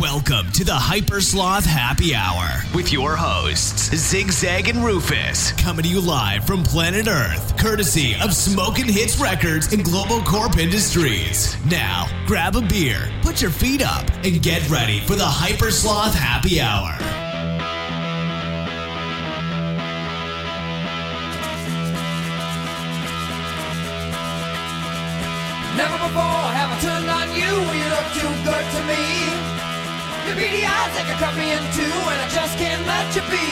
Welcome to the Hyper Sloth Happy Hour with your hosts, Zigzag and Rufus, coming to you live from planet Earth, courtesy of Smoking Hits Records and Global Corp Industries. Now, grab a beer, put your feet up, and get ready for the Hyper Sloth Happy Hour. Beady eyes they can cut me in two, and I just can't let you be.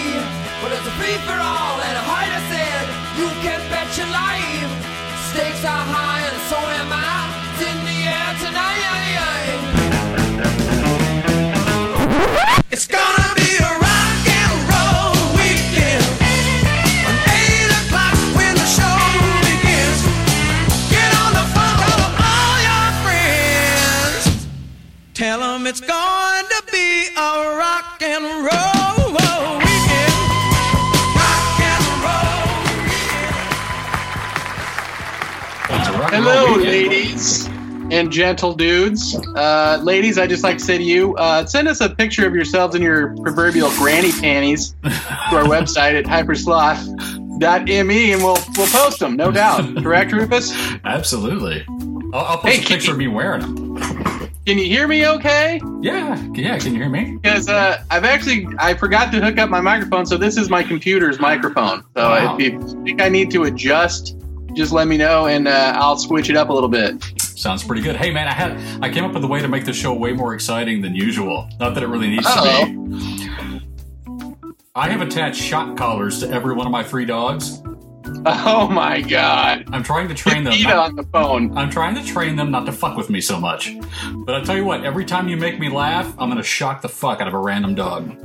But it's a free for all, and a fighter said you can bet your life. Stakes are high, and so am I. It's in the air tonight. It's gonna be a rock and roll weekend. From eight o'clock when the show begins. Get on the phone, call all your friends. Tell them it's going Hello, ladies and gentle dudes. Uh, ladies, I just like to say to you, uh, send us a picture of yourselves in your proverbial granny panties to our website at hypersloth.me and we'll we'll post them, no doubt. Correct, Rufus? Absolutely. I'll, I'll post Hey, a picture of me wearing them. Can you hear me okay? Yeah, yeah. Can you hear me? Because uh, I've actually I forgot to hook up my microphone, so this is my computer's microphone. So Wow. if you think I need to adjust, just let me know and uh, I'll switch it up a little bit. Sounds pretty good. Hey, man, I had I came up with a way to make the show way more exciting than usual. Not that it really needs Uh-oh. to be. I have attached shock collars to every one of my three dogs. Oh my god. I'm trying to train them. Eat not- on the phone. I'm trying to train them not to fuck with me so much. But I tell you what, every time you make me laugh, I'm gonna shock the fuck out of a random dog.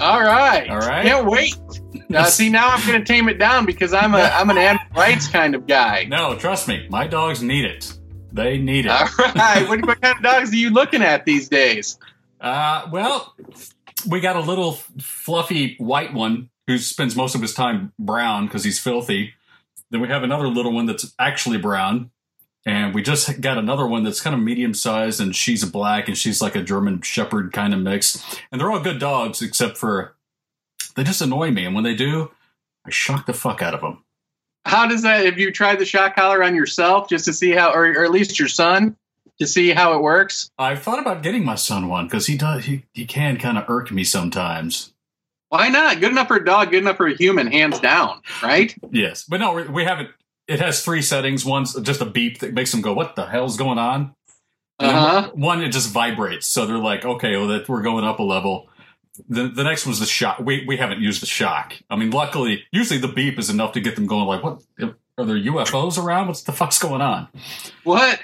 All right. All right. Can't wait. Now, see, now I'm going to tame it down because I'm a I'm an animal rights kind of guy. No, trust me, my dogs need it. They need it. All right. What, what kind of dogs are you looking at these days? Uh, well, we got a little fluffy white one who spends most of his time brown because he's filthy. Then we have another little one that's actually brown. And we just got another one that's kind of medium sized and she's black and she's like a German Shepherd kind of mix. And they're all good dogs except for they just annoy me. And when they do, I shock the fuck out of them. How does that? Have you tried the shock collar on yourself just to see how, or, or at least your son, to see how it works? I've thought about getting my son one because he does, he, he can kind of irk me sometimes. Why not? Good enough for a dog. Good enough for a human. Hands down. Right? Yes, but no, we- we haven't. It has three settings. One's just a beep that makes them go, "What the hell's going on?" Uh huh. One it just vibrates, so they're like, "Okay, well, that we're going up a level." The the next one's the shock. We we haven't used the shock. I mean, luckily, usually the beep is enough to get them going. Like, what are there UFOs around? What's the fuck's going on? What?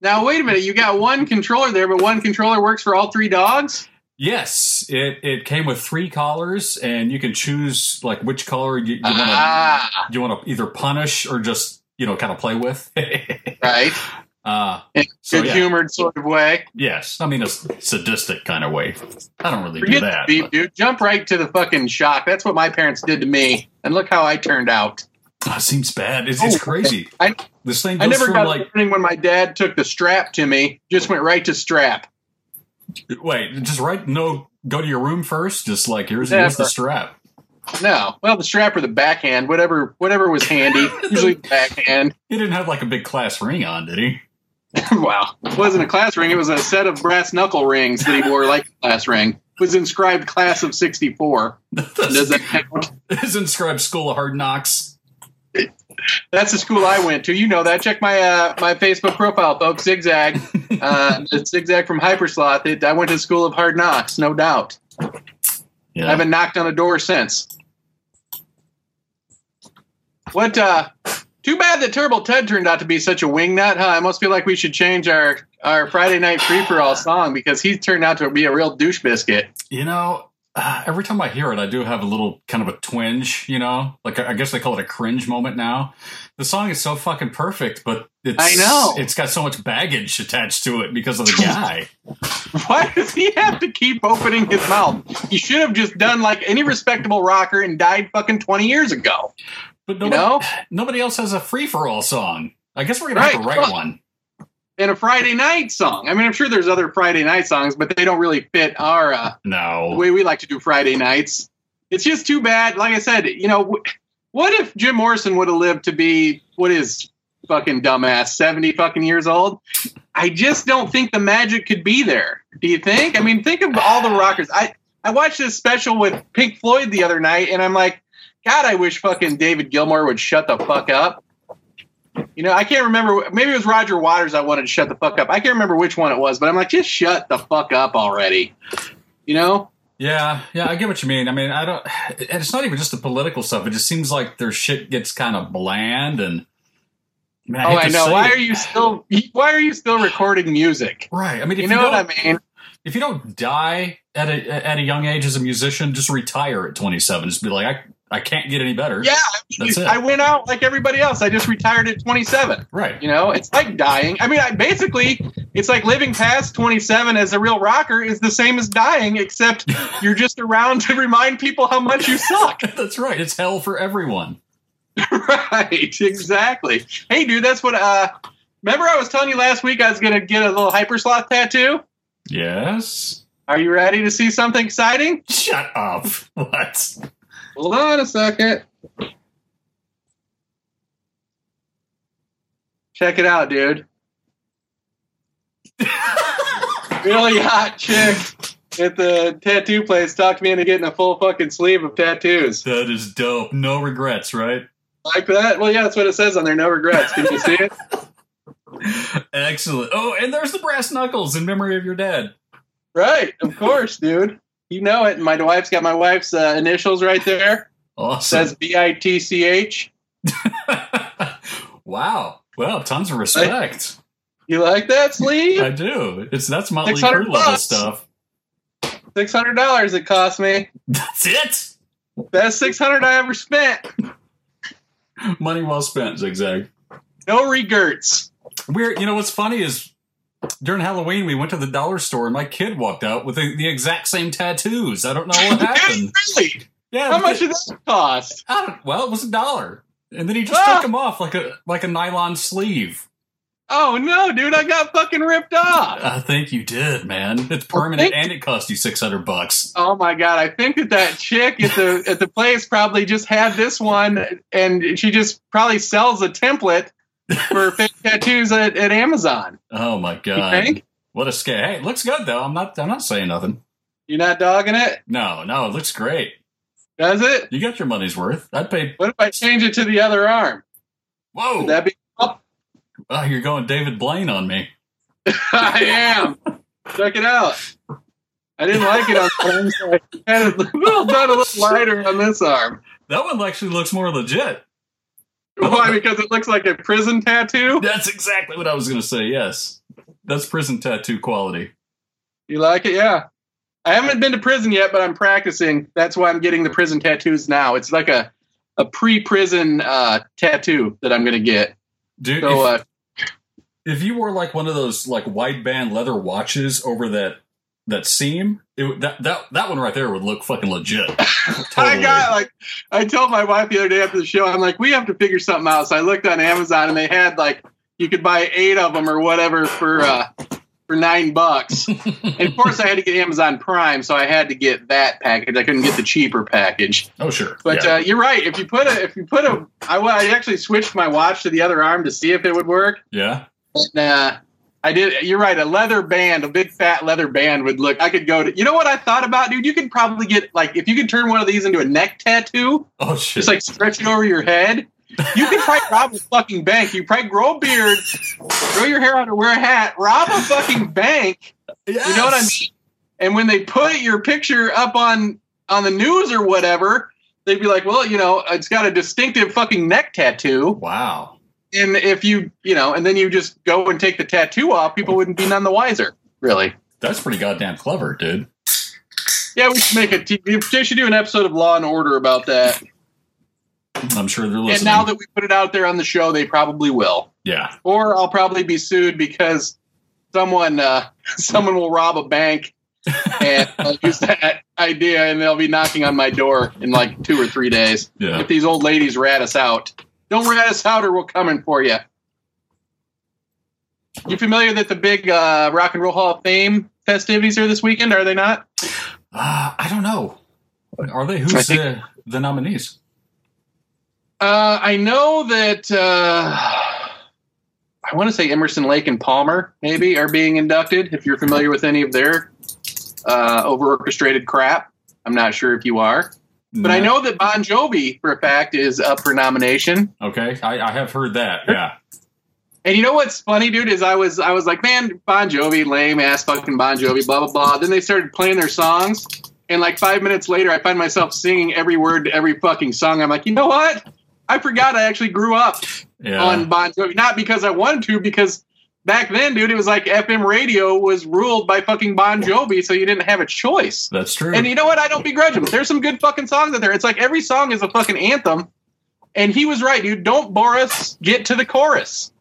Now wait a minute. You got one controller there, but one controller works for all three dogs. Yes, it it came with three collars, and you can choose like which color you, you want to Ah, you want to either punish or just you know kind of play with. right. uh, In So, good yeah. humored sort of way. Yes, I mean a sadistic kind of way. I don't really do that. dude. Jump right to the fucking shock. That's what my parents did to me, and look how I turned out. Oh, it seems bad. It's, it's Oh, crazy. I- this thing I never got like when my dad took the strap to me. Just went right to strap. Wait, just right. No, go to your room first. Just like here's here's the strap. No, well, the strap or the backhand, whatever, whatever was handy. Usually the backhand. He didn't have like a big class ring on, did he? wow, it wasn't a class ring. It was a set of brass knuckle rings that he wore like a class ring. It was inscribed "Class of '64." Does that count? His inscribed School of Hard Knocks. That's the school I went to. You know that. Check my uh, my Facebook profile, folks. Zigzag, uh, Zigzag from Hypersloth. It, I went to the School of Hard Knocks, no doubt. Yeah. I haven't knocked on a door since. What? uh Too bad that Turbo Ted turned out to be such a wingnut, huh? I almost feel like we should change our our Friday Night Free for All song because he turned out to be a real douche biscuit. You know, uh, every time I hear it, I do have a little kind of a twinge. You know, like I guess they call it a cringe moment now. The song is so fucking perfect, but it's I know. it's got so much baggage attached to it because of the guy. Why does he have to keep opening his mouth? He should have just done like any respectable rocker and died fucking twenty years ago. But You nobody, know? nobody else has a free for all song. I guess we're gonna have to write one. And a Friday night song. I mean, I'm sure there's other Friday night songs, but they don't really fit our uh, the No. way we like to do Friday nights. It's just too bad. Like I said, you know, what if Jim Morrison would have lived to be what is fucking dumbass, 70 fucking years old? I just don't think the magic could be there. Do you think? I mean, think of all the rockers. I, I watched this special with Pink Floyd the other night, and I'm like, God, I wish fucking David Gilmour would shut the fuck up. You know, I can't remember. Maybe it was Roger Waters I wanted to shut the fuck up. I can't remember which one it was, but I'm like, just shut the fuck up already. You know? Yeah, yeah, I get what you mean. I mean, I don't. And it's not even just the political stuff. It just seems like their shit gets kind of bland and. Man, Oh, I know. Why it. are you still? Why are you still recording music? Right. I mean, You you, know don't, what I mean? if you don't die at a at a young age as a musician, just retire at 27. Just be like, I I can't get any better. Yeah, That's it. I went out like everybody else. I just retired at 27. Right. You know, it's like dying. I mean, I basically, it's like living past 27 as a real rocker is the same as dying, except you're just around to remind people how much you suck. That's right. It's hell for everyone. right, exactly. Hey, dude, that's what. uh Remember, I was telling you last week I was gonna get a little hypersloth tattoo. Yes. Are you ready to see something exciting? Shut up. What? Hold on a second. Check it out, dude. really hot chick at the tattoo place talked me into getting a full fucking sleeve of tattoos. That is dope. No regrets, right? Like that? Well, yeah, that's what it says on there. No regrets. Can you see it? Excellent. Oh, and there's the brass knuckles in memory of your dad. Right, of course, dude. You know it. My wife's got my wife's uh, initials right there. Awesome. says B I T C H. wow. Well, tons of respect. You like that sleeve? I do. It's that's Motley 600 Crue level stuff. Six hundred dollars it cost me. That's it. Best six hundred I ever spent. Money well spent, zigzag. No regrets. We're You know what's funny is during Halloween we went to the dollar store and my kid walked out with the, the exact same tattoos. I don't know what happened. really? Yeah. How much did that cost? Well, it was a dollar, and then he just Ah! took them off like a like a nylon sleeve. Oh no, dude! I got fucking ripped off. I think you did, man. It's permanent, and it cost you six hundred bucks. Oh my god! I think that that chick at the at the place probably just had this one, and she just probably sells a template for fake tattoos at, at Amazon. Oh my god! What a scare! Hey, it looks good though. I'm not. I'm not saying nothing. You're not dogging it, No, no, it looks great. does it? You got your money's worth. I'd pay. What if I change it to the other arm? Whoa! Would that be? oh, you're going David Blaine on me. I am. Check it out. I didn't like it on the arm, so I had it done a little lighter on this arm. That one actually looks more legit. Why? Because it looks like a prison tattoo. That's exactly what I was going to say. Yes, that's prison tattoo quality. You like it? Yeah. I haven't been to prison yet, but I'm practicing. That's why I'm getting the prison tattoos now. It's like a a pre-prison uh, tattoo that I'm going to get. Dude, So if, uh, if you wore like one of those like wideband leather watches over that that seam, it, that that that one right there would look fucking legit. I got like I told my wife the other day after the show, I'm like, we have to figure something out. So I looked on Amazon and they had like you could buy eight of them or whatever for uh, for nine bucks. and of course, I had to get Amazon Prime, so I had to get that package. I couldn't get the cheaper package. oh sure, But Yeah. uh, you're right. If you put a, if you put a, I, I actually switched my watch to the other arm to see if it would work. yeah, And, uh, I did. You're right. A leather band, a big fat leather band would look. I could go to. You know what I thought about, dude? You could probably get like if you could turn one of these into a neck tattoo, oh shit, just like stretch it over your head. You could probably rob a fucking bank. You probably grow a beard, grow your hair out, or wear a hat, rob a fucking bank. You know what I mean? And when they put your picture up on on the news or whatever, they'd be like, "Well, you know, it's got a distinctive fucking neck tattoo." Wow. And if you, you know, and then you just go and take the tattoo off, people wouldn't be none the wiser, really. That's pretty goddamn clever, dude. Yeah, we should make a TV. They should do an episode of Law and Order about that. I'm sure they're listening. And now that we put it out there on the show, they probably will. yeah, Or I'll probably be sued because someone, uh, someone will rob a bank and I'll use that idea, and they'll be knocking on my door in like two or three days. yeah. If these old ladies rat us out, don't rat us out, or we're coming for you. You familiar that the big uh, Rock and Roll Hall of Fame festivities are this weekend? Are they not? Uh, I don't know. Are they? Who's think- the, the nominees? Uh, I know that uh, I want to say Emerson Lake and Palmer maybe are being inducted. If you're familiar with any of their uh, over orchestrated crap, I'm not sure if you are, but I know that Bon Jovi for a fact is up for nomination. Okay, I, I have heard that. Yeah. And you know what's funny, dude, is I was I was like, man, Bon Jovi, lame ass fucking Bon Jovi, blah blah blah. Then they started playing their songs, and like five minutes later, I find myself singing every word to every fucking song. I'm like, you know what? I forgot I actually grew up Yeah. on Bon Jovi, not because I wanted to, because back then, dude, it was like FM radio was ruled by fucking Bon Jovi, so you didn't have a choice. That's true. And you know what? I don't begrudge him. There's some good fucking songs out there. It's like every song is a fucking anthem. And he was right, dude. Don't bore us. Get to the chorus.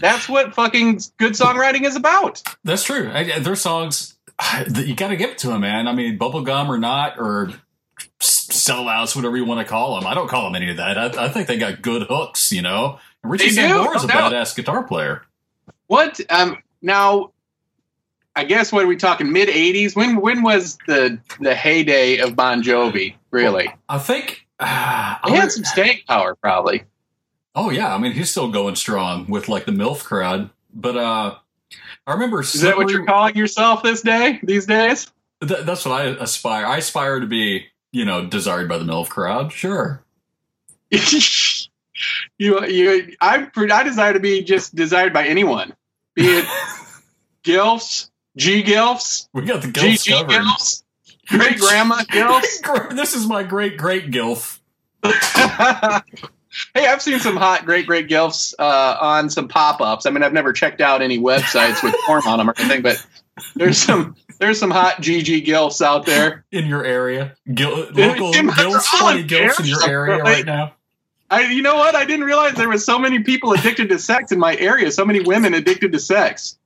That's what fucking good songwriting is about. That's true. I, their songs, you got to give it to them, man. I mean, bubblegum or not, or sellouts, whatever you want to call them. I don't call them any of that. I, I think they got good hooks, you know. And Richie Sambora is a badass guitar player. What? Um. Now, I guess what are we talking? Mid '80s. When? When was the the heyday of Bon Jovi? Really? I think. Uh, He had some staying power, probably. oh yeah, I mean he's still going strong with like the MILF crowd. But uh I remember Is that what you're calling yourself this day? These days? Th- that's what I aspire. I aspire to be, you know, desired by the MILF crowd. Sure. you, you, I, I desire to be just desired by anyone, be it gilfs, G gilfs, We got the G gilfs G covered. gilfs, great grandma gilfs. this is my great great gilf. hey, I've seen some hot great great gilfs uh, on some pop ups. I mean, I've never checked out any websites with porn on them or anything, but there's some there's some hot GG gilfs out there. in your area. Gil- local gilfs, all funny in gilfs in your area right now. I, you know what? I didn't realize there was so many people addicted to sex in my area. So many women addicted to sex.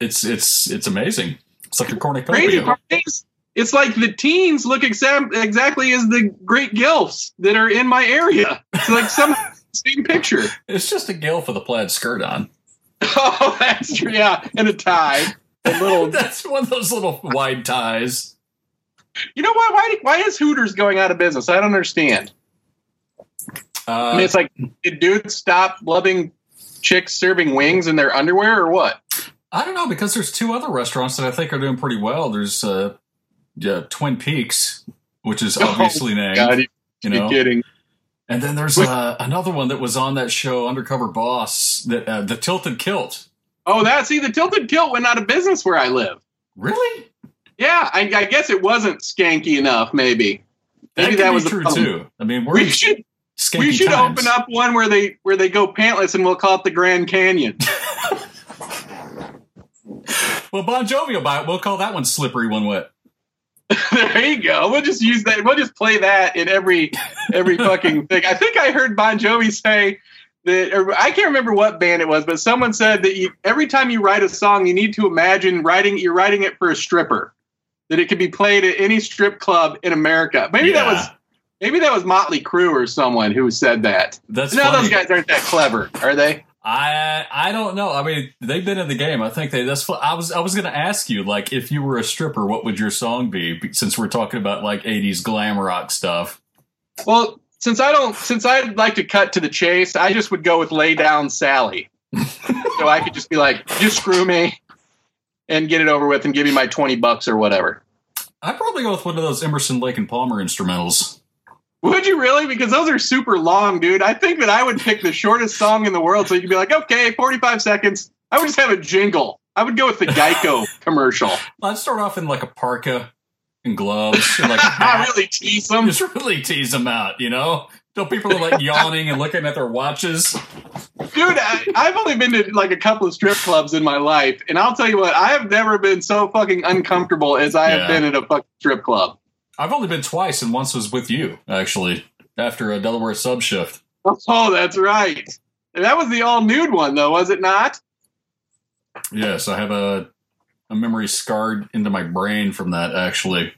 It's it's it's amazing. It's like a cornucopia. it's like the teens look exa- exactly as the great gilfs that are in my area. It's like some same picture. It's just a gilf with a plaid skirt on. Oh, that's true. Yeah, and a tie, a little. That's one of those little wide ties. You know what? Why? Why is Hooters going out of business? I don't understand. I mean, Uh, it's like, did dudes stop loving chicks serving wings in their underwear, or what? I don't know because there's two other restaurants that I think are doing pretty well. There's uh, yeah, Twin Peaks, which is obviously named, Oh, God, you, you know, kidding? and then there's uh, another one that was on that show, Undercover Boss, that uh, the Tilted Kilt. Oh, that see, the tilted kilt went out of business where I live. Really? Yeah, I, I guess it wasn't skanky enough. Maybe, maybe could that was true problem. too. I mean, we're We should we should times. open up one where they where they go pantless, and we'll call it the Grand Canyon. Well, Bon Jovi will buy it. We'll call that one Slippery One Wet. there you go. We'll just use that. We'll just play that in every every fucking thing. I think I heard Bon Jovi say that. Or I can't remember what band it was, but someone said that you, every time you write a song, you need to imagine writing. You're writing it for a stripper. That it could be played at any strip club in America. Maybe that was maybe that was Motley Crue or someone who said that. That's no, those guys aren't that clever, are they? I I don't know. I mean, they've been in the game. I think they. That's. fu- I was I was going to ask you, like, if you were a stripper, what would your song be? Since we're talking about like '80s glam rock stuff. Well, since I don't, since I'd like to cut to the chase, I just would go with "Lay Down, Sally." so I could just be like, "Just screw me," and get it over with, and give me my twenty bucks or whatever. I'd probably go with one of those Emerson, Lake and Palmer instrumentals. Would you really? Because those are super long, dude. I think that I would pick the shortest song in the world, so you could be like, "Okay, forty-five seconds." I would just have a jingle. I would go with the Geico commercial. I'd start off in like a parka and gloves, and like I really tease them. just really tease them out, you know. Till people are like yawning and looking at their watches. Dude, I, I've only been to like a couple of strip clubs in my life, and I'll tell you what, I have never been so fucking uncomfortable as I Yeah. have been at a fucking strip club. I've only been twice, and once was with you actually after a Delaware sub shift. Oh, that's right. That was the all nude one, though, was it not? Yes, I have a a memory scarred into my brain from that. Actually,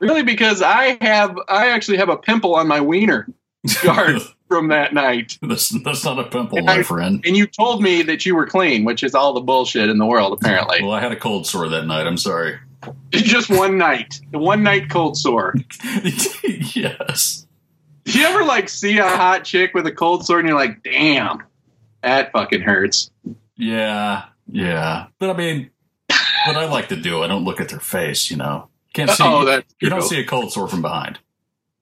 Really, because I have, I actually have a pimple on my wiener scarred from that night. That's, that's not a pimple, And my I- friend. And you told me that you were clean, which is all the bullshit in the world, apparently. Well, I had a cold sore that night. I'm sorry. Just one night. The one night cold sore. yes. Do you ever like see a hot chick with a cold sore and you're like, damn, that fucking hurts? Yeah. Yeah. But I mean, what I like to do. I don't look at their face. You know. Can't see. oh, that's you don't see a cold sore from behind.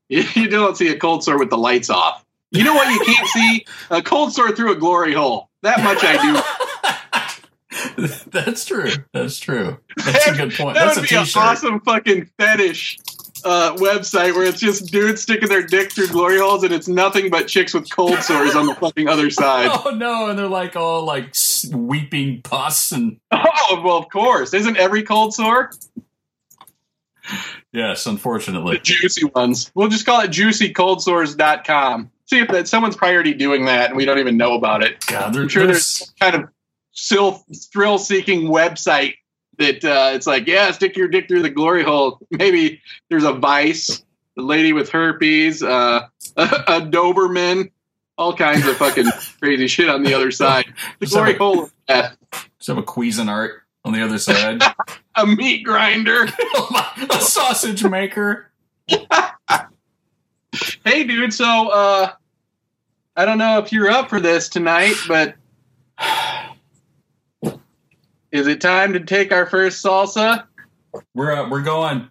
You don't see a cold sore with the lights off. You know what you can't see? A cold sore through a glory hole. That much I do. That's true. That's true. That's a good point. That That's a would be an awesome fucking fetish uh, website where it's just dudes sticking their dick through glory holes and it's nothing but chicks with cold sores on the fucking other side. Oh no! And they're like all like weeping pus and Oh, well, of course. Isn't every cold sore? yes, The unfortunately. juicy ones. We'll just call it juicycoldsores.com. See if that someone's already doing that and we don't even know about it. God, there, I'm sure there's there's kind of thrill seeking website that uh, it's like, yeah, stick your dick through the glory hole. Maybe there's a vice, the lady with herpes, uh, a, a Doberman, all kinds of fucking crazy shit on the other side. The So- glory hole of death. just have a Cuisinart on the other side. A meat grinder. A sausage maker. hey, dude. So, uh, I don't know if you're up for this tonight, but is it time to take our first salsa? We're uh, we're going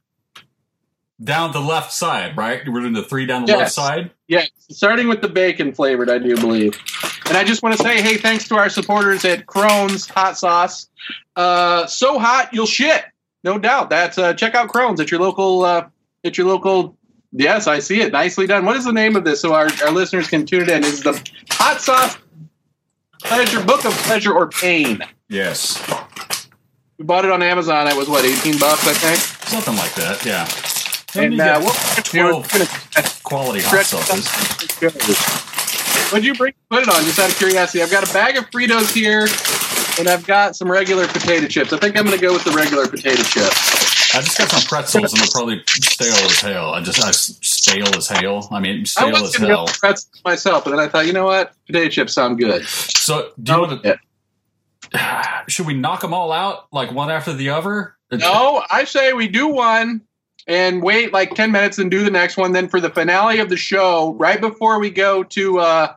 down the left side, right? We're doing the three down the left side. Yes, starting with the bacon flavored, I do believe. And I just want to say, hey, thanks to our supporters at Crohn's Hot Sauce. Uh, so hot you'll shit, no doubt. That's uh, check out Crohn's at your local uh, at your local. Yes, I see it. Nicely done. What is the name of this so our, our listeners can tune it in? Is the Hot Sauce Pleasure Book of Pleasure or Pain? Yes, We bought it on Amazon. It was what eighteen bucks, I think. something like that. Yeah. And you uh, we're gonna quality hot sauces. What'd you bring? Put it on, just out of curiosity. I've got a bag of Fritos here, and I've got some regular potato chips. I think I'm going to go with the regular potato chips. I just got some pretzels and they're probably stale as hell. I just I stale as hell. I mean I stale was as to hell. pretzels myself, but then I thought, you know what? Potato chips sound good. So do you want Yeah. Should we knock them all out like one after the other? No, I say we do one and wait like 10 minutes and do the next one. Then for the finale of the show, right before we go to uh,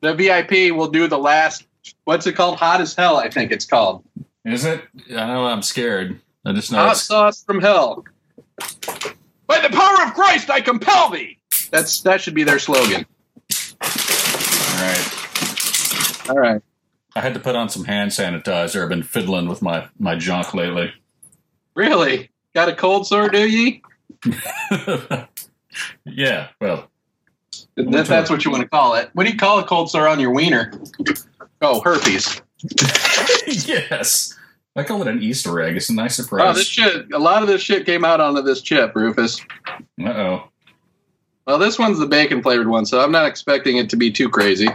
the VIP, we'll do the last, what's it called? Hot as Hell, I think it's called. Is it? I know I'm scared. I just know. Hot It's, sauce from hell. By the power of Christ, I compel thee. That's that should be their slogan. all right. All right. I had to put on some hand sanitizer. I've been fiddling with my my junk lately. Really? Got a cold sore, do ye? yeah. Well, That, that's what you want to call it. What do you call a cold sore on your wiener? Oh, herpes. yes. I call it an Easter egg. It's a nice surprise. Oh, this shit. A lot of this shit came out onto this chip, Rufus. Uh oh. Well, this one's the bacon flavored one, so I'm not expecting it to be too crazy.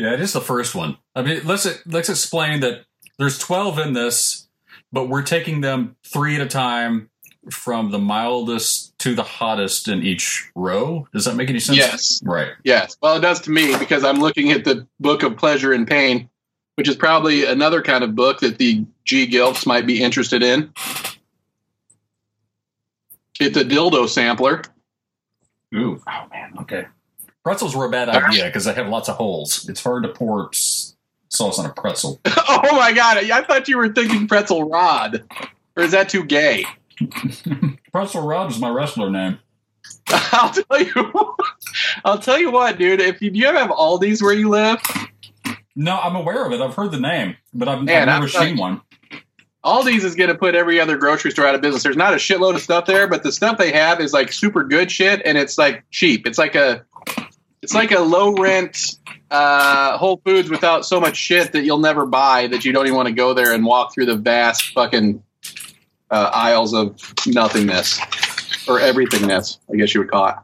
Yeah, it is the first one. I mean, let's let's explain that there's 12 in this, but we're taking them three at a time from the mildest to the hottest in each row. Does that make any sense? Yes. Right. Yes. Well, it does to me because I'm looking at the Book of Pleasure and Pain, which is probably another kind of book that the G Gilfs might be interested in. It's a dildo sampler. Ooh. Oh man. Okay. Pretzels were a bad idea because they have lots of holes. It's hard to pour sauce on a pretzel. oh my god! I thought you were thinking pretzel rod, or is that too gay? Pretzel Rod is my wrestler name. I'll tell you. I'll tell you what, dude. If you do you ever have Aldi's where you live, No, I'm aware of it. I've heard the name, but I've, Man, I've never I'm seen telling- one. Aldi's is going to put every other grocery store out of business. There's not a shitload of stuff there, but the stuff they have is like super good shit, and it's like cheap. It's like a, it's like a low rent uh, Whole Foods without so much shit that you'll never buy that you don't even want to go there and walk through the vast fucking uh, aisles of nothingness or everythingness. I guess you would call it.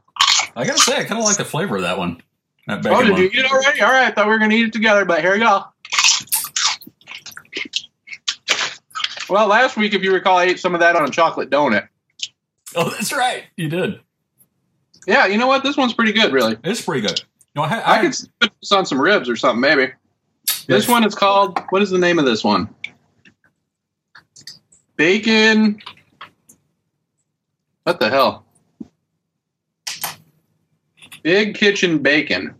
I gotta say, I kind of like the flavor of that one. That Oh, did one. you eat it already? All right, I thought we were going to eat it together, but here you go. Well, last week, if you recall, I ate some of that on a chocolate donut. Oh, that's right. You did. Yeah, you know what? This one's pretty good, really. It's pretty good. No, I, I, I could put this on some ribs or something, maybe. This Yes. one is called. What is the name of this one? Bacon. What the hell? Big kitchen bacon,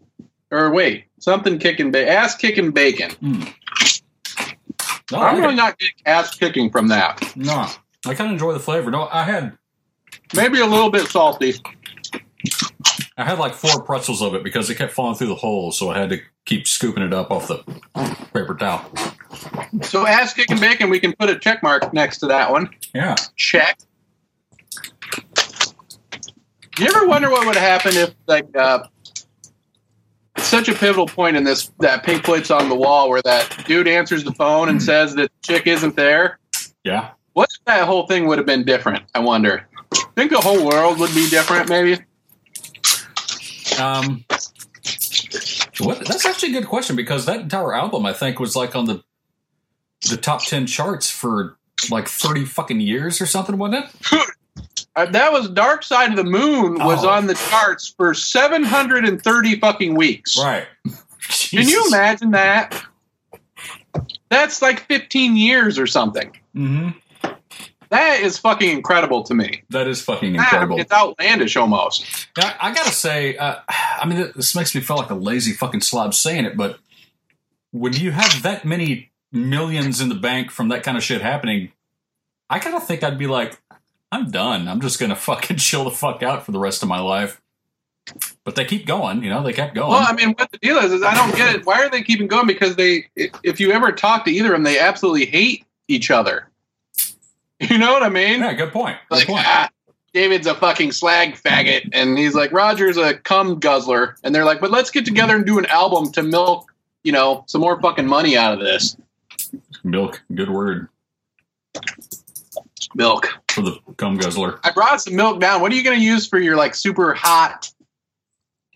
or wait, something kicking bacon. Ass kicking bacon. Hmm. no, I'm really not getting ass kicking from that. no, I kind of enjoy the flavor. No, I had Maybe a little bit salty. I had like four pretzels of it because it kept falling through the holes, so I had to keep scooping it up off the paper towel. So ass kicking bacon, we can put a check mark next to that one. Yeah. check. You ever wonder what would happen if, like, uh, it's such a pivotal point in this that Pink Floyd's on the wall where that dude answers the phone and says that chick isn't there? Yeah. What if that whole thing would have been different? I wonder. Think the whole world would be different, maybe. Um, what? That's actually a good question because that entire album, I think, was like on the the top ten charts for like thirty fucking years or something, wasn't it? Uh, that was Dark Side of the Moon was Oh. on the charts for 730 fucking weeks. Right. Can you imagine that? That's like 15 years or something. hmm That is fucking incredible to me. That is fucking Ah, incredible. It's outlandish almost. Yeah, I gotta say, uh, I mean, this makes me feel like a lazy fucking slob saying it, but when you have that many millions in the bank from that kind of shit happening, I kind of think I'd be like, I'm done. I'm just gonna fucking chill the fuck out for the rest of my life. But they keep going, you know. They kept going. Well, I mean, what the deal is is I don't get it. Why are they keeping going? Because they, if you ever talk to either of them, they absolutely hate each other. You know what I mean? yeah, good point. Good like, point. ah, David's a fucking slag faggot, and he's like, Roger's a cum guzzler, and they're like, but let's get together and do an album to milk, you know, some more fucking money out of this Milk, good word milk. for the cum guzzler. I brought some milk down. What are you going to use for your like super hot,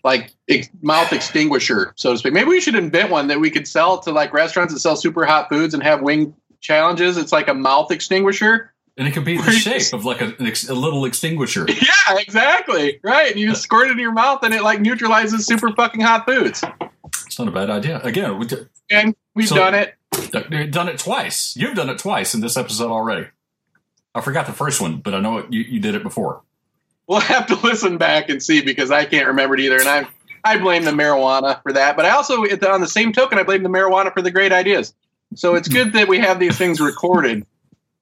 like ex- mouth extinguisher, so to speak? Maybe we should invent one that we could sell to like restaurants that sell super hot foods and have wing challenges. It's like a mouth extinguisher. And it could be the shape of like a, an ex- a little extinguisher. Yeah, exactly. Right. And you just squirt it in your mouth and it like neutralizes super fucking hot foods. It's not a bad idea. Again, we did, And we've So- done it. Done it twice. You've done it twice in this episode already. I forgot the first one, but I know it, you, you did it before. We'll have to listen back and see because I can't remember it either. And I I blame the marijuana for that. But I also, on the same token, I blame the marijuana for the great ideas. So it's good that we have these things recorded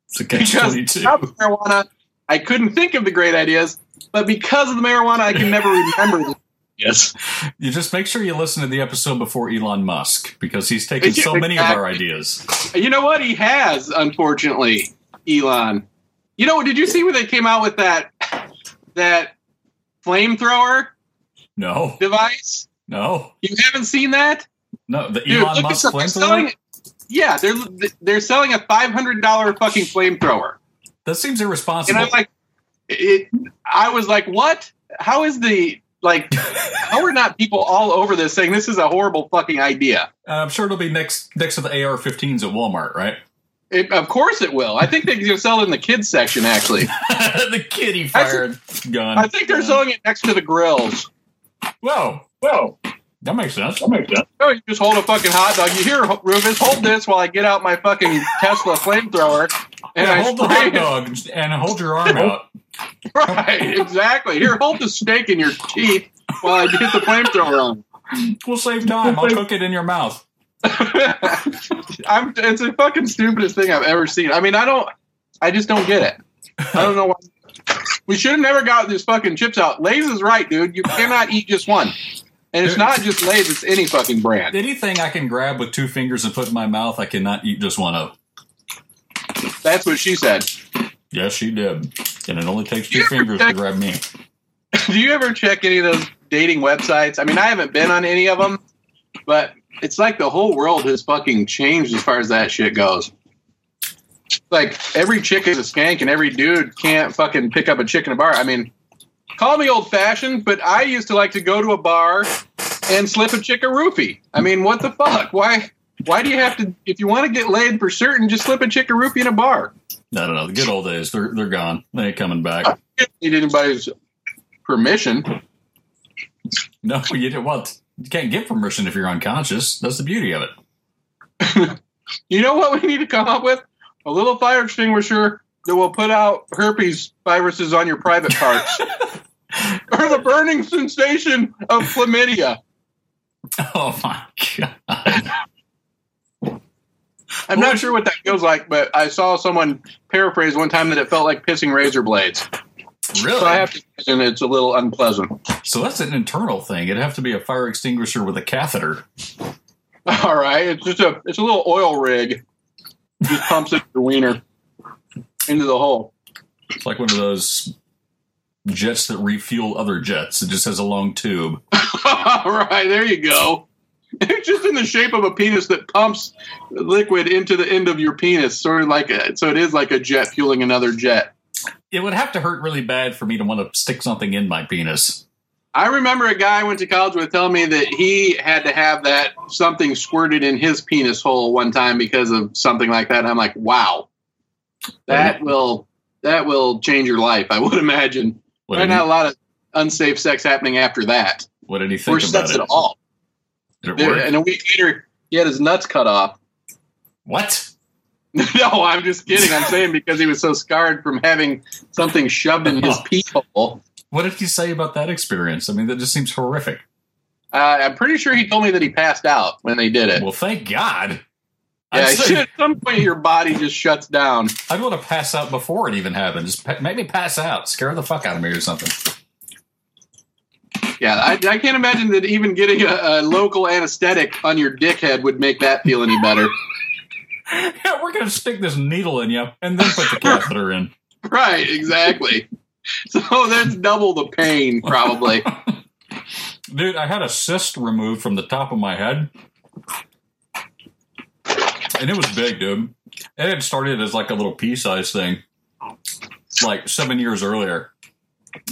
It's a catch because twenty two. marijuana, I couldn't think of the great ideas. But because of the marijuana, I can never remember the Yes. You just make sure you listen to the episode before Elon Musk because he's taken so many of our ideas. You know what? He has, unfortunately, Elon. You know, did you see where they came out with that that flamethrower No, device? no, You haven't seen that? no. The Dude, Elon Musk some- they're selling flamethrower. Yeah, they're they're selling a five hundred dollar fucking flamethrower, That seems irresponsible. and. I'm like, it. I was like, what? How is the like? How are not people all over this saying this is a horrible fucking idea? Uh, I'm sure it'll be next next to the AR-15s at Walmart, right? It, of course it will. I think they're going to sell it in the kids section. Actually, the kitty fired gun. I think they're selling it next to the grills. Whoa, whoa, that makes sense. That makes sense. Oh, you just hold a fucking hot dog. You hear, Rufus, hold this while I get out my fucking Tesla flamethrower. And Yeah, I hold the spray hot it. dog and hold your arm out. Right, exactly. Here, hold the steak in your teeth while I get the flamethrower on. We'll save time. I'll cook it in your mouth. I'm, it's the fucking stupidest thing I've ever seen. I mean, I don't, I just don't get it. I don't know why. We should have never got these fucking chips out. Lay's is right, dude. You cannot eat just one. And it's not just Lay's, it's any fucking brand. Anything I can grab with two fingers and put in my mouth, I cannot eat just one of. That's what she said. Yes, she did. And it only takes two fingers to grab me. Do you ever check any of those dating websites? I mean, I haven't been on any of them, but it's like the whole world has fucking changed as far as that shit goes. Like every chick is a skank, and every dude can't fucking pick up a chick in a bar. I mean, call me old fashioned, but I used to like to go to a bar and slip a chick a roofie. I mean, what the fuck? Why? Why do you have to? If you want to get laid for certain, just slip a chick a roofie in a bar. I don't know. The good old days, they're they're gone. They ain't coming back. You don't need anybody's permission. No, you didn't. What? You can't give permission if you're unconscious. That's the beauty of it. You know what we need to come up with? A little fire extinguisher that will put out herpes viruses on your private parts. or the burning sensation of chlamydia. Oh my god! I'm not sure what that feels like, but I saw someone paraphrase one time that it felt like pissing razor blades. Really? So I have to imagine it's a little unpleasant. So that's an internal thing. It'd have to be a fire extinguisher with a catheter. All right, it's just a it's a little oil rig. Just pumps it the wiener into the hole. It's like one of those jets that refuel other jets. It just has a long tube. All right, there you go. It's just in the shape of a penis that pumps liquid into the end of your penis, sort of like a, so it is like a jet fueling another jet. It would have to hurt really bad for me to want to stick something in my penis. I remember a guy I went to college with telling me that he had to have that something squirted in his penis hole one time because of something like that. And I'm like, wow, that will that will change your life. I would imagine. What Probably not a lot of unsafe sex happening after that, what did he or think about sex it? at all. Did it There- work? And a week later, he had his nuts cut off. What? no, I'm just kidding. I'm saying because he was so scarred from having something shoved in his pee hole. What did he say about that experience? I mean, that just seems horrific. Uh, I'm pretty sure he told me that he passed out when they did it. Well, thank God. Yeah, at some point your body just shuts down. I'd want to pass out before it even happened. Just make me pass out, scare the fuck out of me or something. Yeah, I, I can't imagine that even getting a, a local anesthetic on your dickhead would make that feel any better. Yeah, we're gonna stick this needle in you and then put the catheter in. right, exactly. So that's double the pain, probably. Dude, I had a cyst removed from the top of my head. And it was big, dude. It had started as like a little pea size thing, like seven years earlier.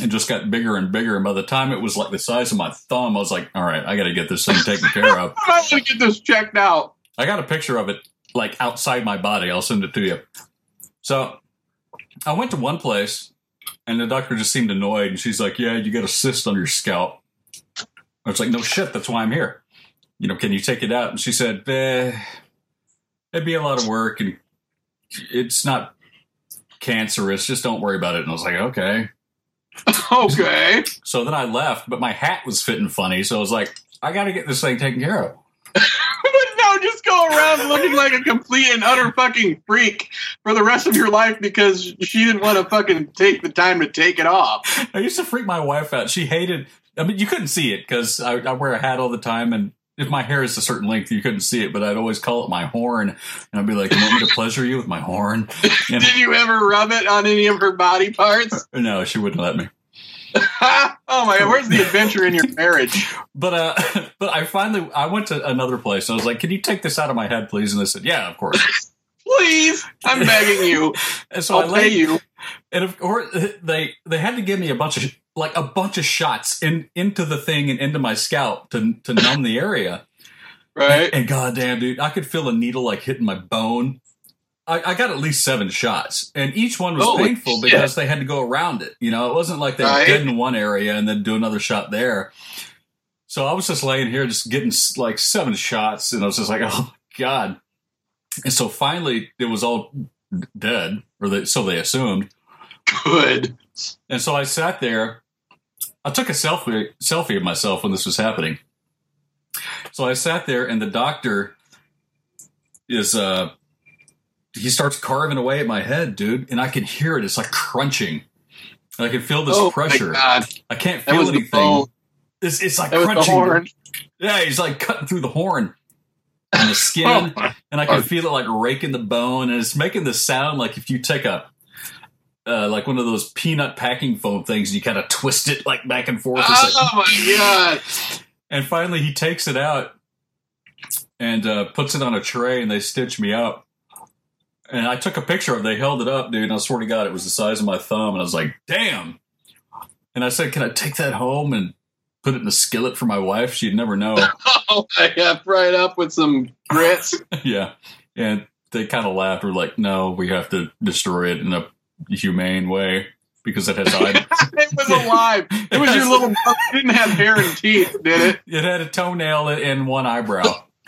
It just got bigger and bigger. And by the time it was like the size of my thumb, I was like, all right, I got to get this thing taken care of. I to get this checked out. I got a picture of it like outside my body. I'll send it to you. So I went to one place and the doctor just seemed annoyed. And she's like, Yeah, you got a cyst on your scalp. I was like, No shit, that's why I'm here. You know, can you take it out? And she said, eh, It'd be a lot of work and it's not cancerous. Just don't worry about it. And I was like, Okay. Okay. So then I left, but my hat was fitting funny. So I was like, I got to get this thing taken care of. but no, just go around looking like a complete and utter fucking freak for the rest of your life because she didn't want to fucking take the time to take it off. I used to freak my wife out. She hated. I mean, you couldn't see it because I, I wear a hat all the time, and if my hair is a certain length, you couldn't see it. But I'd always call it my horn, and I'd be like, "You want me to pleasure you with my horn?" And Did you ever rub it on any of her body parts? no, she wouldn't let me. oh my god, where's the adventure in your marriage? But uh, but I finally I went to another place. And I was like, "Can you take this out of my head, please?" And they said, "Yeah, of course." Please, I'm begging you. And so I I'll pay laid, you. And of course uh, they they had to give me a bunch of like a bunch of shots in into the thing and into my scalp to to numb the area. Right? And goddamn, dude, I could feel a needle like hitting my bone. I, I got at least seven shots, and each one was Holy painful shit. because they had to go around it. You know, it wasn't like they Right. did in one area and then do another shot there. So I was just laying here, just getting like seven shots, and I was just like, "Oh my god!" And so finally, it was all dead, or they, so they assumed. Good. And so I sat there. I took a selfie selfie of myself when this was happening. So I sat there, and the doctor is uh he starts carving away at my head, dude, and I can hear it. It's like crunching. And I can feel this oh pressure. I can't feel anything. It's, it's like That crunching. Yeah, he's like cutting through the horn and the skin, and I can feel it like raking the bone, and it's making the sound like if you take a uh, like one of those peanut packing foam things, and you kind of twist it like back and forth. It's like- Oh my god. and finally, he takes it out and uh, puts it on a tray, and they stitch me up. And I took a picture of. it. They held it up, dude. And I swear to God, it was the size of my thumb, and I was like, "Damn!" And I said, "Can I take that home and put it in a skillet for my wife? She'd never know." Oh god, right up with some grits. yeah. And they kind of laughed. We're like, no, we have to destroy it in a humane way because it had died. it was alive. It was your little. It didn't have hair and teeth, did it? it had a toenail and one eyebrow.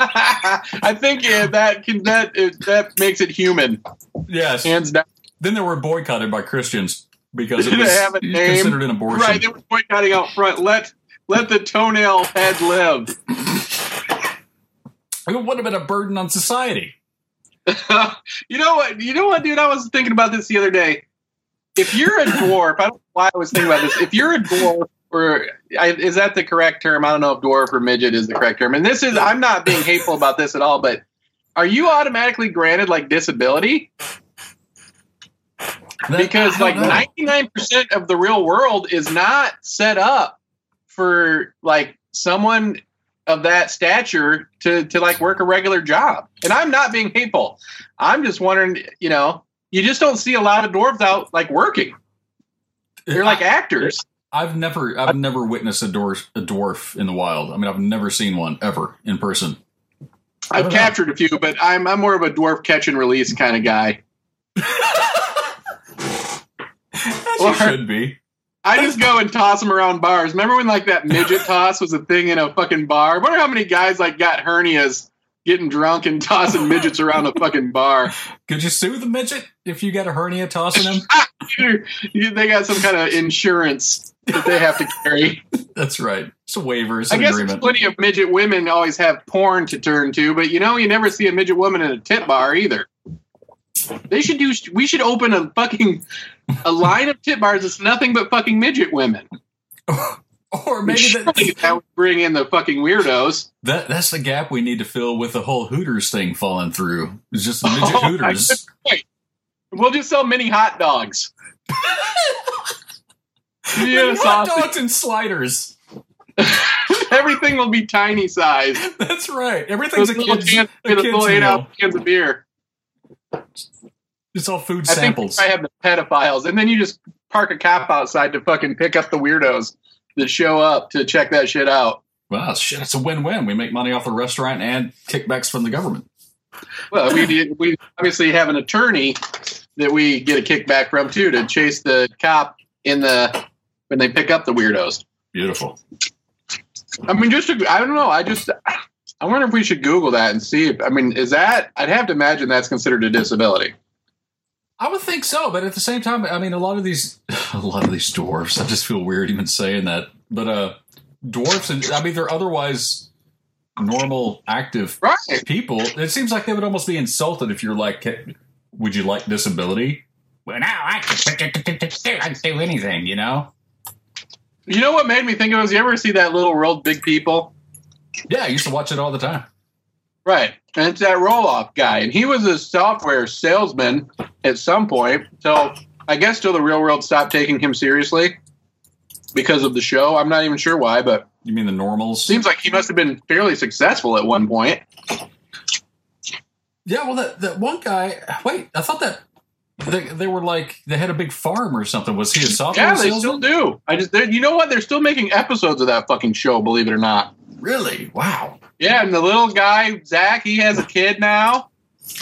I think yeah, that can that that makes it human, Yes. hands down. Then they were boycotted by Christians because it was have a name? considered an abortion. Right, they were boycotting out front. Let let the toenail head live. It would have been a burden on society. you know what? You know what, dude? I was thinking about this the other day. If you're a dwarf, I don't know why I was thinking about this. If you're a dwarf, or I, is that the correct term? I don't know if dwarf or midget is the correct term. And this is, I'm not being hateful about this at all, but are you automatically granted like disability? That- Because like 99% of the real world is not set up for like someone of that stature to to like work a regular job. And I'm not being hateful. I'm just wondering, you know, you just don't see a lot of dwarves out like working. They're like actors. I've never, I've never witnessed a dwarf, a dwarf in the wild. I mean, I've never seen one ever in person. I I've don't know. captured a few, but I'm I'm more of a dwarf catch and release kind of guy. As Or- you should be. I just go and toss them around bars. Remember when like that midget toss was a thing in a fucking bar? wonder how many guys like got hernias getting drunk and tossing midgets around a fucking bar. Could you sue the midget if you got a hernia tossing you- they got some kind of insurance that they have to carry. That's right. It's a waiver. It's I an guess agreement. plenty of midget women always have porn to turn to, but you know, you never see a midget woman in a tit bar either. They should do. We should open a fucking a line of tit bars that's nothing but fucking midget women. Or maybe Surely that, that would bring in the fucking weirdos. that that's the gap we need to fill with the whole Hooters thing falling through. It's just midget Oh, Hooters. We'll just sell mini hot dogs. yeah, Hot sausage. dogs and sliders. Everything will be tiny size. That's right. Everything's Those a little kid's, cans, a the kid's little eight ounce cans of beer. It's all food I think samples. I have the pedophiles, and then you just park a cop outside to fucking pick up the weirdos that show up to check that shit out. Wow, shit, it's a win-win. We make money off the restaurant and kickbacks from the government. Well, we we obviously have an attorney that we get a kickback from too to chase the cop in the when they pick up the weirdos. Beautiful. I mean, just I don't know. I just I wonder if we should Google that and see. If, I mean, is that? I'd have to imagine that's considered a disability. I would think so, but at the same time, I mean, a lot of these, a lot of these dwarfs. I just feel weird even saying that. But uh, dwarfs, and I mean, they're otherwise normal, active Right. people. It seems like they would almost be insulted if you're like, "Would you like disability?" Well, now I can, do anything, you know. You know what made me think of was You ever see that little world big people? Yeah, I used to watch it all the time. Right. And it's that Roloff guy. And he was a software salesman at some point. So I guess till the real world stopped taking him seriously because of the show. I'm not even sure why, but You mean the normals? seems like he must have been fairly successful at one point. Yeah, well, that that one guy. Wait, I thought that they, they were like they had a big farm or something. Was he a software Yeah, they still do. I just, you know what? They're still making episodes of that fucking show, believe it or not. Really? Wow. Yeah, and the little guy, Zach, he has a kid now.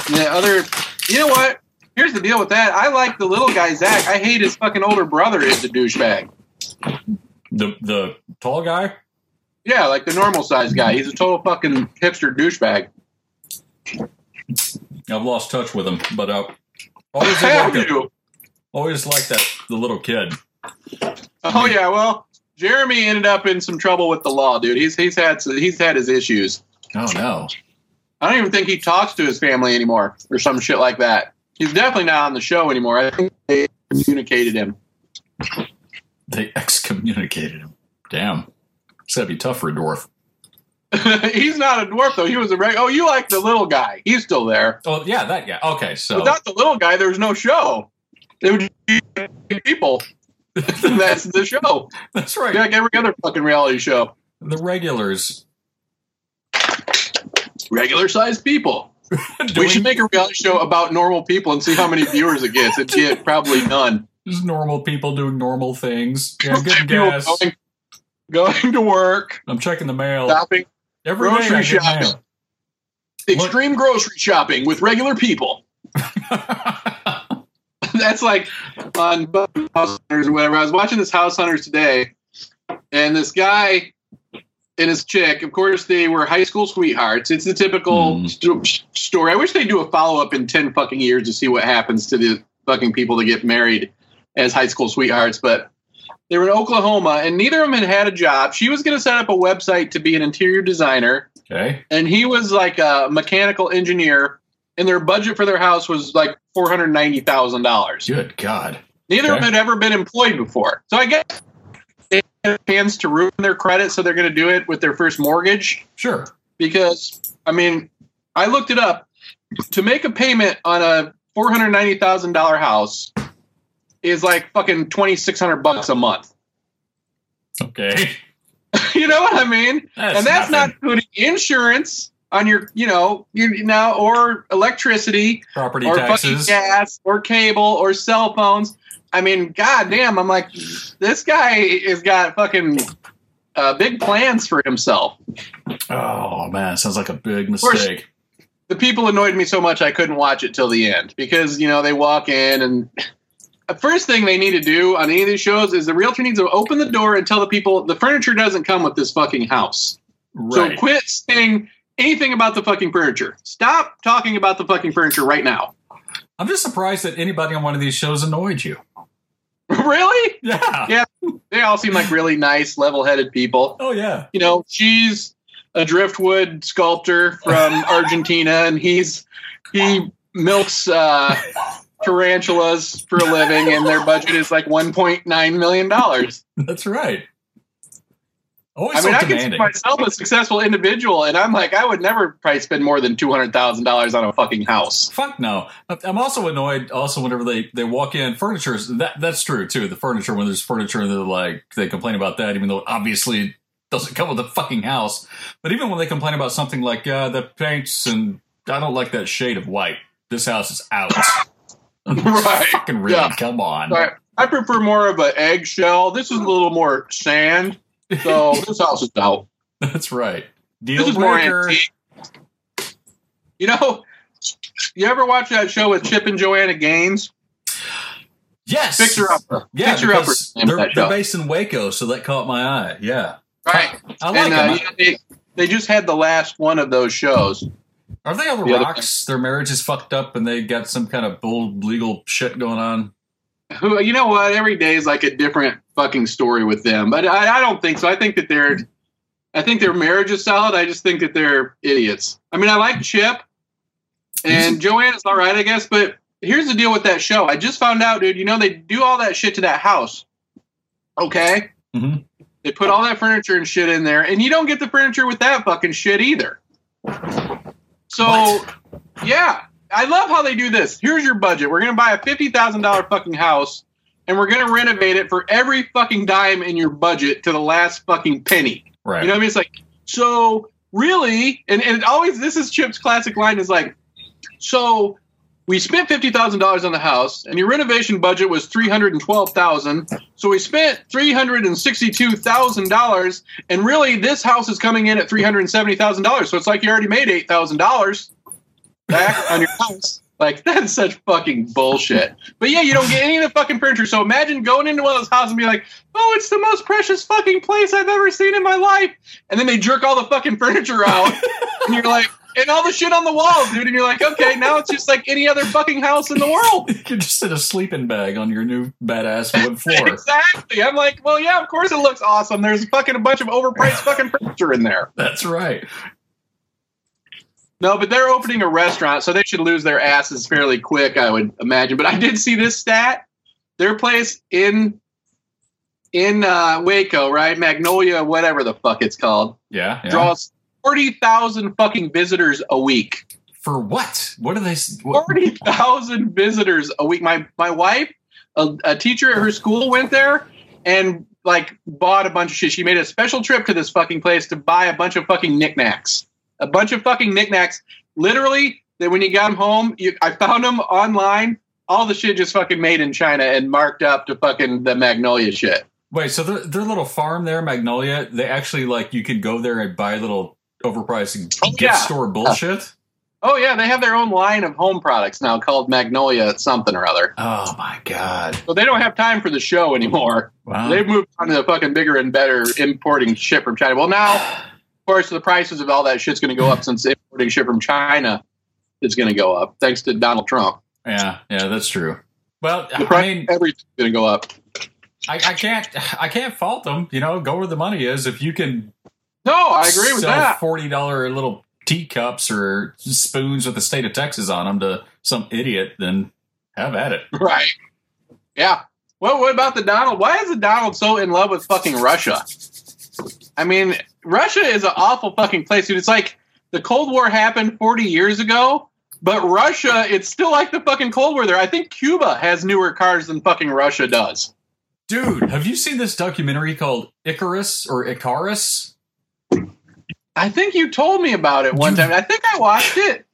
And the other, you know what? Here's the deal with that. I like the little guy, Zach. I hate his fucking older brother is a douchebag. The the tall guy. Yeah, like the normal sized guy. He's a total fucking hipster douchebag. I've lost touch with him, but uh, always like you? always like that the little kid. Oh yeah, well, Jeremy ended up in some trouble with the law, dude. He's he's had he's had his issues. Oh no. I don't even think he talks to his family anymore or some shit like that. He's definitely not on the show anymore. I think they communicated him. They excommunicated him. Damn. It's gotta be tough for a dwarf. he's not a dwarf though. He was a reg- oh, you like the little guy? He's still there. Oh yeah, that guy. Okay, so Without the little guy, there's no show. It would be people. That's the show. that's right. Like every other fucking reality show. The regulars. Regular sized people. We should make a reality show about normal people and see how many viewers it gets. It'd get probably none. just normal people doing normal things. Yeah, getting gas. Going, going to work, I'm checking the mail. shopping, Every grocery shopping. mail. extreme grocery shopping with regular people. That's like on House Hunters or whatever. I was watching this House Hunters today, and this guy and his chick, of course, they were high school sweethearts. It's the typical Mm. st- story. I wish they do a follow up in 10 fucking years to see what happens to the fucking people that get married as high school sweethearts. But they were in Oklahoma, and neither of them had had a job. She was going to set up a website to be an interior designer Okay. and he was like a mechanical engineer, and their budget for their house was like four hundred ninety thousand dollars. Good God. Neither of them had ever been employed before, so I guess they had a chance to ruin their credit, so they're going to do it with their first mortgage. Sure. Because I mean, I looked it up to make a payment on a four hundred ninety thousand dollar house is like fucking twenty six hundred bucks a month. Okay. you know what I mean? That's and that's not including insurance on your, you know, you now or electricity property or taxes. gas or cable or cell phones. I mean, goddamn, I'm like, this guy has got fucking uh, big plans for himself. Oh man, sounds like a big course. mistake. The people annoyed me so much I couldn't watch it till the end because you know they walk in and. The first thing they need to do on any of these shows is the realtor needs to open the door and tell the people the furniture doesn't come with this fucking house. So quit saying anything about the fucking furniture. Stop talking about the fucking furniture right now. I'm just surprised that anybody on one of these shows annoyed you. really? Yeah. Yeah. They all seem like really nice, level-headed people. Oh yeah. You know, she's a driftwood sculptor from Argentina, and he's he milks uh, tarantulas for a living, and their budget is like 1.9 million dollars. That's right. Always I mean, so I consider demanding. myself a successful individual, and I'm like, I would never probably spend more than two hundred thousand dollars on a fucking house. Fuck no. I'm also annoyed. Also, whenever they they walk in, furniture is- that that's true too. The furniture when there's furniture, they're like they complain about that, even though obviously it doesn't come with a fucking house. But even when they complain about something like uh, the paints and I don't like that shade of white. This house is out. Right. Fucking really? Yeah. Come on. But I prefer more of an eggshell. This is a little more sand, so this house is out. That's right. This Deal is more breaker. antique. You know, you ever watch that show with Chip and Joanna Gaines? Yes. Fixer Upper. Yeah, Fixer Upper. because name of they're, they're show. based in Waco, so that caught my eye. Yeah. Right. I like and them. uh, they, they just had the last one of those shows. Are they on the The rocks? Their marriage is fucked up and they got some kind of bull legal shit going on. Who, you know what? Every day is like a different fucking story with them. But I, I don't think so. I think that they're, I think their marriage is solid. I just think that they're idiots. I mean, I like Chip, and Joanna's all right, I guess. But here's the deal with that show. I just found out, dude. You know they do all that shit to that house. Okay. Mhm. They put all that furniture and shit in there, and you don't get the furniture with that fucking shit either. So, What? yeah, I love how they do this. Here's your budget. We're gonna buy a fifty thousand dollar fucking house, and we're gonna renovate it for every fucking dime in your budget to the last fucking penny. Right. You know what I mean? It's like, so really, and, and it always this is Chip's classic line is like, so we spent fifty thousand dollars on the house, and your renovation budget was three hundred and twelve thousand. So we spent three hundred and sixty-two thousand dollars, and really, this house is coming in at three hundred and seventy thousand dollars. So it's like you already made eight thousand dollars back on your house. Like that's such fucking bullshit. But yeah, you don't get any of the fucking furniture. So imagine going into one of those houses and be like, "Oh, it's the most precious fucking place I've ever seen in my life," and then they jerk all the fucking furniture out, and you're like, and all the shit on the walls, dude, and you're like, okay, now it's just like any other fucking house in the world. You're just in a sleeping bag on your new badass wood floor. exactly. I'm like, well, yeah, of course it looks awesome. There's fucking a bunch of overpriced fucking furniture in there. That's right. No, but they're opening a restaurant, so they should lose their asses fairly quick, I would imagine. But I did see this stat. Their place in in uh, Waco, right? Magnolia, whatever the fuck it's called, Yeah. yeah. draws forty thousand fucking visitors a week. For what? What are they? What? Forty thousand visitors a week. My my wife, a, a teacher at her school, went there and like bought a bunch of shit. She made a special trip to this fucking place to buy a bunch of fucking knickknacks. A bunch of fucking knickknacks. Literally, that when you got them home, you, I found them online. All the shit just fucking made in China and marked up to fucking the Magnolia shit. Wait, so their, their little farm there, Magnolia, they actually like you could go there and buy little overpriced Oh, gift yeah. store bullshit. Oh yeah, they have their own line of home products now called Magnolia something or other. Oh my god! So they don't have time for the show anymore. Wow. They've moved on to the fucking bigger and better importing shit from China. Well, now, course, the prices of all that shit's going to go up since importing shit from China is going to go up thanks to Donald Trump. yeah, yeah, that's true. Well, The I mean, everything's going to go up. I, I can't, I can't fault them. You know, go where the money is. If you can No, I agree with that. forty dollar little teacups or spoons with the state of Texas on them to some idiot, then have at it. Right. Yeah. Well, what about the Donald? Why is the Donald so in love with fucking Russia? I mean, Russia is an awful fucking place, dude. It's like the Cold War happened 40 years ago, but Russia, it's still like the fucking Cold War there. I think Cuba has newer cars than fucking Russia does. Dude, have you seen this documentary called Icarus or Icarus? I think you told me about it one You- time. I think I watched it.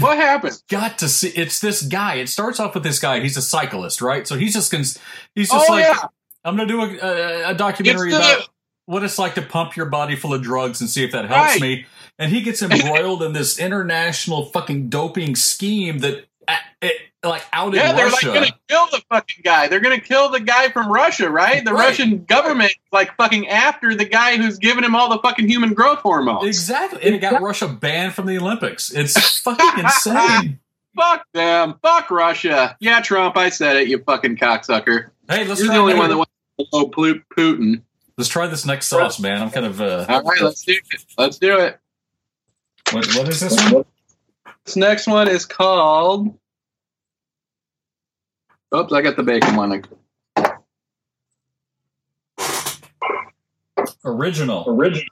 What happened? got to see. It's this guy. It starts off with this guy. He's a cyclist, right? So he's just cons- he's just Oh, like, yeah. I'm gonna do a, a, a documentary about what it's like to pump your body full of drugs and see if that helps Right. me. And he gets embroiled in this international fucking doping scheme that, uh, it, like, out Yeah, in they're Russia. like going to kill the fucking guy. They're going to kill the guy from Russia, right? The Right. Russian government like fucking after the guy who's giving him all the fucking human growth hormones. exactly, and it got Russia banned from the Olympics. It's fucking insane. Fuck them. Fuck Russia. Yeah, Trump, I said it, you fucking cocksucker. Hey, let's You're the only one that wants to blow Putin. Let's try this next sauce, man. I'm kind of uh, All right, let's do it. Let's do it. what, what is this one? This next one is called. Oops, I got the bacon one. Original. Original.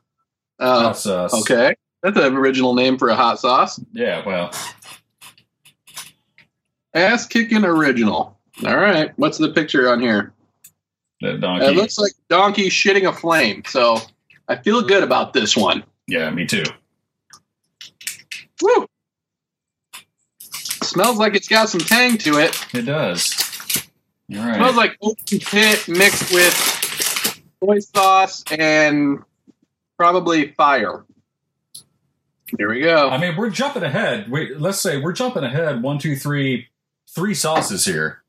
Oh, Hot sauce. okay. That's an original name for a hot sauce. Yeah, well, Ass kicking original. All right. What's the picture on here? That donkey. It looks like donkey shitting a flame. So I feel good about this one. yeah, me too. Woo! Smells like it's got some tang to it. It does. All right. Smells like open pit mixed with soy sauce and probably fire. Here we go. I mean, we're jumping ahead. We, let's say we're jumping ahead one, two, three, three sauces here.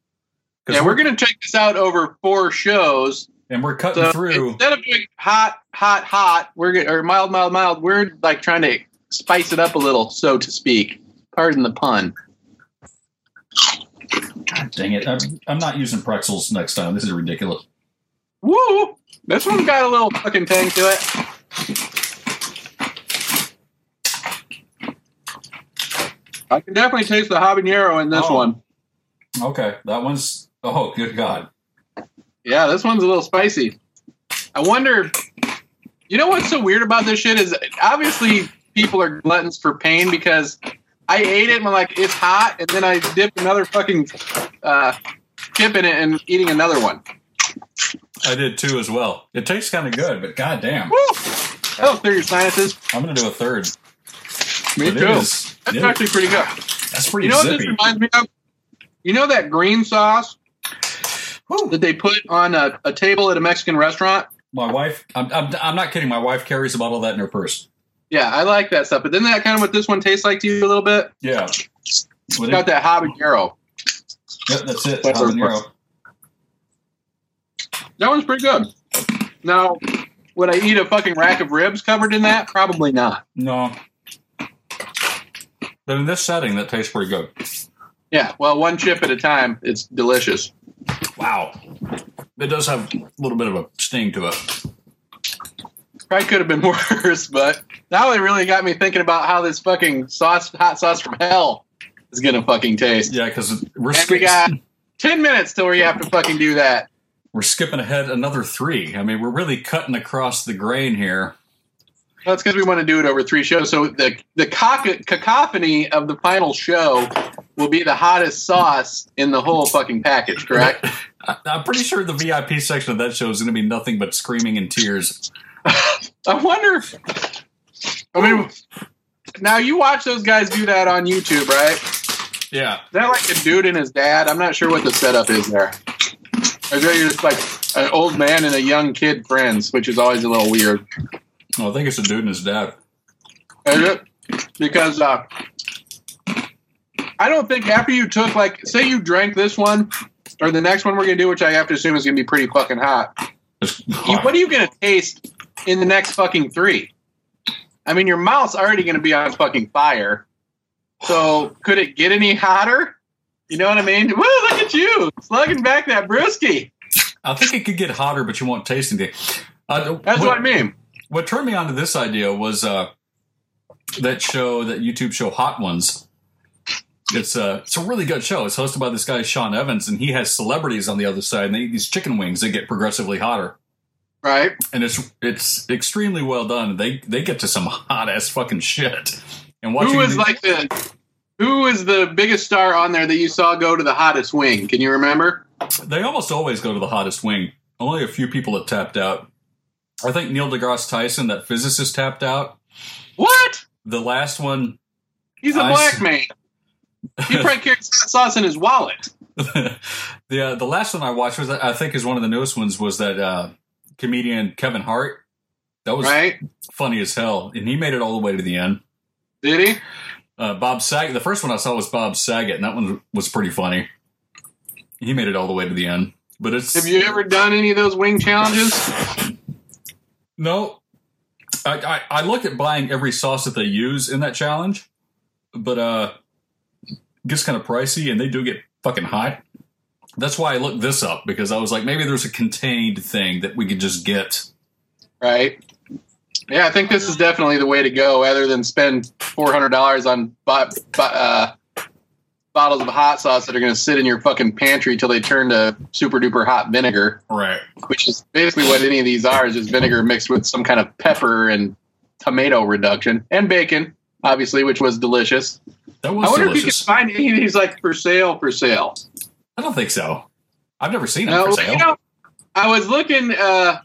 Yeah, we're going to check this out over four shows. and we're cutting So through. instead of doing hot, hot, hot, we're or mild, mild, mild. We're like trying to spice it up a little, so to speak. Pardon the pun. God dang it! I'm, I'm not using pretzels next time. This is ridiculous. Woo! This one's got a little fucking tang to it. I can definitely taste the habanero in this Oh. one. Okay, that one's. Oh, good God! Yeah, this one's a little spicy. I wonder. You know what's so weird about this shit is obviously people are gluttons for pain because I ate it and I'm like it's hot and then I dipped another fucking uh, chip in it and eating another one. I did too as well. It tastes kind of good, but god damn, Woo! That'll clear your sinuses. I'm gonna do a third. Me But too. is- That's actually pretty good. That's pretty You know what this reminds me of? You know that green sauce Whew. that they put on a, a table at a Mexican restaurant? My wife. I'm, I'm. I'm not kidding. My wife carries a bottle of that in her purse. Yeah, I like that stuff. But isn't that kind of what this one tastes like to you a little bit? Yeah. It's Would got it- that habanero. Yep, that's it. That's Habanero. That one's pretty good. Now, would I eat a fucking rack of ribs covered in that? Probably not. No. But in this setting, that tastes pretty good. Yeah, well, one chip at a time. It's delicious. Wow. It does have a little bit of a sting to it. Probably could have been worse, but now it really got me thinking about how this fucking sauce, hot sauce from hell, is gonna fucking taste. Yeah, because we're, And we got ten minutes till we have to fucking do that. we're skipping ahead another three. I mean, we're really cutting across the grain here. That's because we want to do it over three shows. So the the caco- cacophony of the final show will be the hottest sauce in the whole fucking package. Correct? I'm pretty sure the VIP section of that show is going to be nothing but screaming and tears. I wonder. If, I mean, now you watch those guys do that on YouTube, right? Yeah. Is that like a dude and his dad? I'm not sure what the setup is there. Or is there just like an old man and a young kid friends, which is always a little weird. Well, I think it's a dude and his dad. Is it? Because uh, I don't think after you took like, say you drank this one or the next one we're gonna do, which I have to assume is gonna be pretty fucking hot. You, what are you gonna taste in the next fucking three? I mean, your mouth's already gonna be on fucking fire. So could it get any hotter? You know what I mean? Woo! Look at you slugging back that brewski. I think it could get hotter, but you won't taste anything. Uh, That's what I mean. What turned me on to this idea was uh, that show, that YouTube show, Hot Ones. It's a it's a really good show. It's hosted by this guy Sean Evans, and he has celebrities on the other side, and they eat these chicken wings that get progressively hotter, Right? and it's it's extremely well done. They they get to some hot ass fucking shit. And watching Who was these- like the who was the biggest star on there that you saw go to the hottest wing? Can you remember? they almost always go to the hottest wing. Only a few people have tapped out. I think Neil deGrasse Tyson, that physicist, tapped out. What? The last one He's a I black see. man. He probably carries hot sauce in his wallet. the uh, the last one I watched was I think is one of the newest ones was that uh, comedian Kevin Hart. That was Right? funny as hell, and he made it all the way to the end. Did he? Uh, Bob Saget. The first one I saw was Bob Saget, and that one was pretty funny. He made it all the way to the end, but it's Have you ever done any of those wing challenges? no. I, I I look at buying every sauce that they use in that challenge, but uh, gets kind of pricey, and they do get fucking hot. That's why I looked this up because I was like, maybe there's a contained thing that we could just get. Right. Yeah, I think this is definitely the way to go, rather than spend four hundred dollars on uh, bottles of hot sauce that are going to sit in your fucking pantry till they turn to super duper hot vinegar, Right. which is basically what any of these are. Is just vinegar mixed with some kind of pepper and tomato reduction and bacon, obviously, which was delicious. That was I wonder delicious. if you can find any of these like for sale. For sale. I don't think so. I've never seen them for sale. you know, I was looking uh,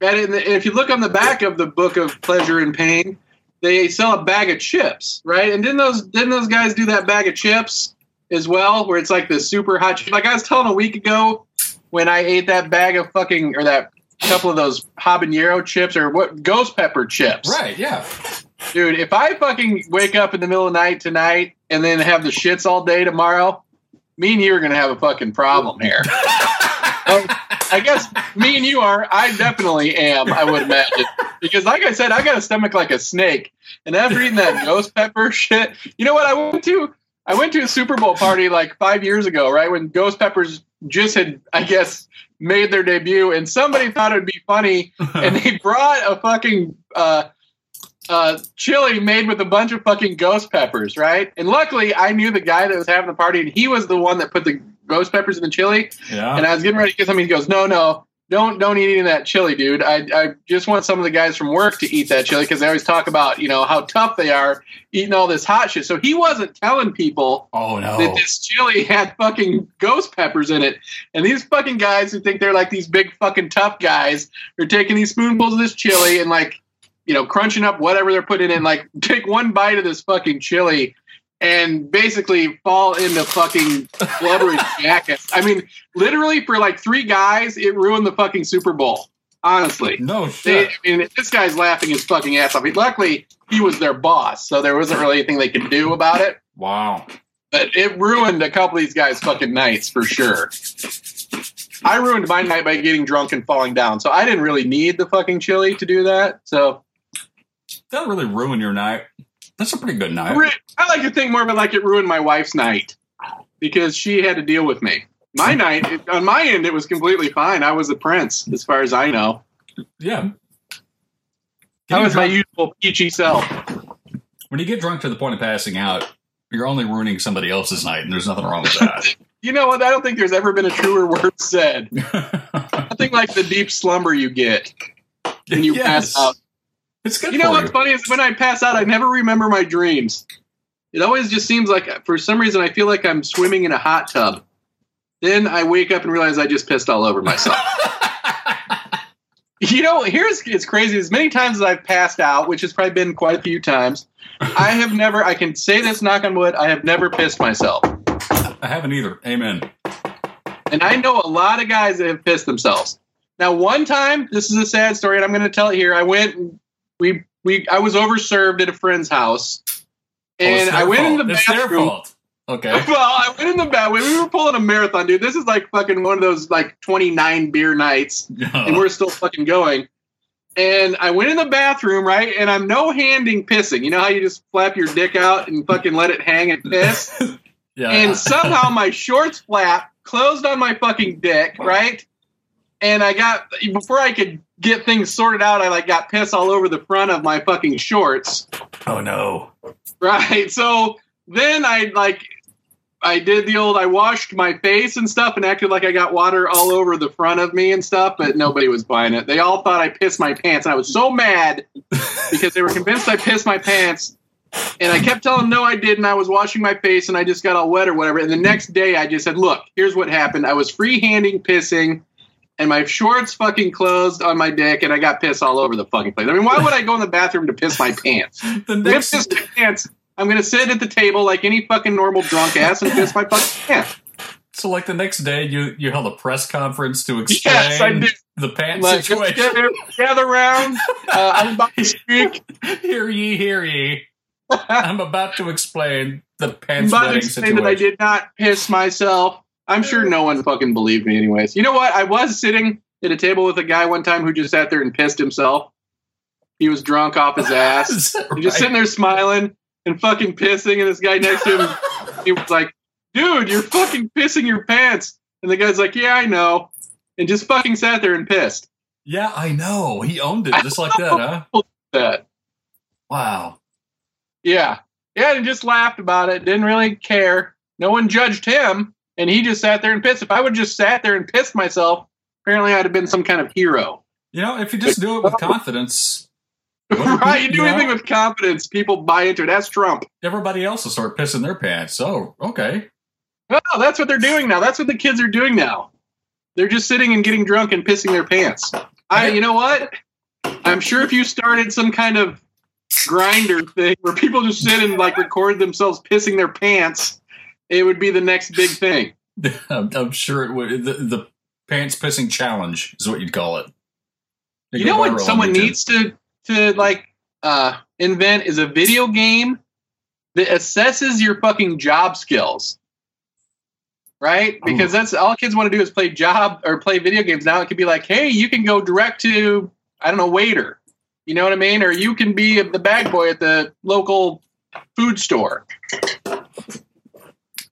at it, and if you look on the back of the book of pleasure and pain, they sell a bag of chips, right? And didn't those didn't those guys do that bag of chips as well, where it's like the super hot? Like I was telling a week ago when I ate that bag of fucking or that couple of those habanero chips or what ghost pepper chips, right, yeah. dude? If I fucking wake up in the middle of the night tonight and then have the shits all day tomorrow, me and you are gonna have a fucking problem here. Well, I guess me and you are. I definitely am. I would imagine because, like I said, I got a stomach like a snake, and after eating that ghost pepper shit, you know what? I went to I went to a Super Bowl party like five years ago, right when Ghost Peppers just had, I guess, made their debut, and somebody thought it'd be funny, and they brought a fucking. Uh, uh, chili made with a bunch of fucking ghost peppers, right? And luckily, I knew the guy that was having the party, and he was the one that put the ghost peppers in the chili. yeah. And I was getting ready to get something. He goes, "No, no, don't don't eat any of that chili, dude. I I just want some of the guys from work to eat that chili because they always talk about you know how tough they are eating all this hot shit." So he wasn't telling people oh no. that this chili had fucking ghost peppers in it. And these fucking guys who think they're like these big fucking tough guys are taking these spoonfuls of this chili and like, you know, crunching up whatever they're putting in, like take one bite of this fucking chili and basically fall into fucking blubbery jackets. I mean, literally for like three guys, it ruined the fucking Super Bowl. Honestly. no They, shit. I mean, this guy's laughing his fucking ass off. Luckily, he was their boss, so there wasn't really anything they could do about it wow. but it ruined a couple of these guys' fucking nights for sure. I ruined my night by getting drunk and falling down, so I didn't really need the fucking chili to do that. So That really ruin your night. That's a pretty good night. I like to think more of it like it ruined my wife's night because she had to deal with me. My night, it, on my end, it was completely fine. I was a prince, as far as I know. Yeah. I was my usual peachy self. when you get drunk to the point of passing out, you're only ruining somebody else's night, and there's nothing wrong with that. You know what? I don't think there's ever been a truer word said. Nothing like the deep slumber you get when you Yes. pass out. It's good You know what's you. funny is when I pass out, I never remember my dreams. It always just seems like, for some reason, I feel like I'm swimming in a hot tub. Then I wake up and realize I just pissed all over myself. you know, here's it's crazy. As many times as I've passed out, which has probably been quite a few times, I have never. I can say this, knock on wood. I have never pissed myself, I haven't either. Amen. and I know a lot of guys that have pissed themselves. Now, one time, this is a sad story, and I'm going to tell it here. I went, and we we I was overserved at a friend's house, Oh, and their I went fault. into the It's bathroom. Okay. Well, I went in the bathroom. We were pulling a marathon, dude. This is like fucking one of those like 29 beer nights, and we're still fucking going. And I went in the bathroom, right? And I'm no handing pissing. You know how you just flap your dick out and fucking let it hang and piss? yeah. and somehow my shorts flap closed on my fucking dick, right? And I got before I could get things sorted out, I like got piss all over the front of my fucking shorts, oh no. right? So then I like I did the old I washed my face and stuff and acted like I got water all over the front of me and stuff, but nobody was buying it. They all thought I pissed my pants, and I was so mad because they were convinced I pissed my pants. And I kept telling them, no, I didn't. I was washing my face and I just got all wet or whatever. And the next day I just said, look, here's what happened. I was free-handing pissing and my shorts fucking closed on my dick and I got piss all over the fucking place. I mean, why would I go in the bathroom to piss my pants? The next piss my pants. I'm gonna sit at the table like any fucking normal drunk ass and piss my fucking pants. so like the next day you you held a press conference to explain Yes, I did. the pants Like, situation. gather, gather round. Uh, I'm about to speak. hear ye, hear ye. I'm about to explain the pants. I'm about to explain that I did not piss myself. I'm sure no one fucking believed me, anyways. You know what? I was sitting at a table with a guy one time who just sat there and pissed himself. He was drunk off his ass. That just sitting there smiling and fucking pissing, and this guy next to him, he was like, "Dude, you're fucking pissing your pants." And the guy's like, "Yeah, I know," and just fucking sat there and pissed. Yeah, I know. He owned it just like that, huh? That, Wow. yeah, yeah, and just laughed about it. Didn't really care. No one judged him, and he just sat there and pissed. If I would just sat there and pissed myself, apparently I'd have been some kind of hero. You know, if you just do it with confidence, right? You do You know? anything with confidence, people buy into it. That's Trump. everybody else will start pissing their pants. Oh, okay. Oh, that's what they're doing now. That's what the kids are doing now. They're just sitting and getting drunk and pissing their pants. I, you know what? I'm sure if you started some kind of grinder thing where people just sit and like record themselves pissing their pants, it would be the next big thing. I'm, I'm sure it would. The, the pants pissing challenge is what you'd call it. It'd You know what someone needs to to like uh, invent is a video game that assesses your fucking job skills. Right? Because that's all kids want to do is play job or play video games. Now it could be like, hey, you can go direct to I don't know waiter. You know what I mean? Or you can be the bag boy at the local food store.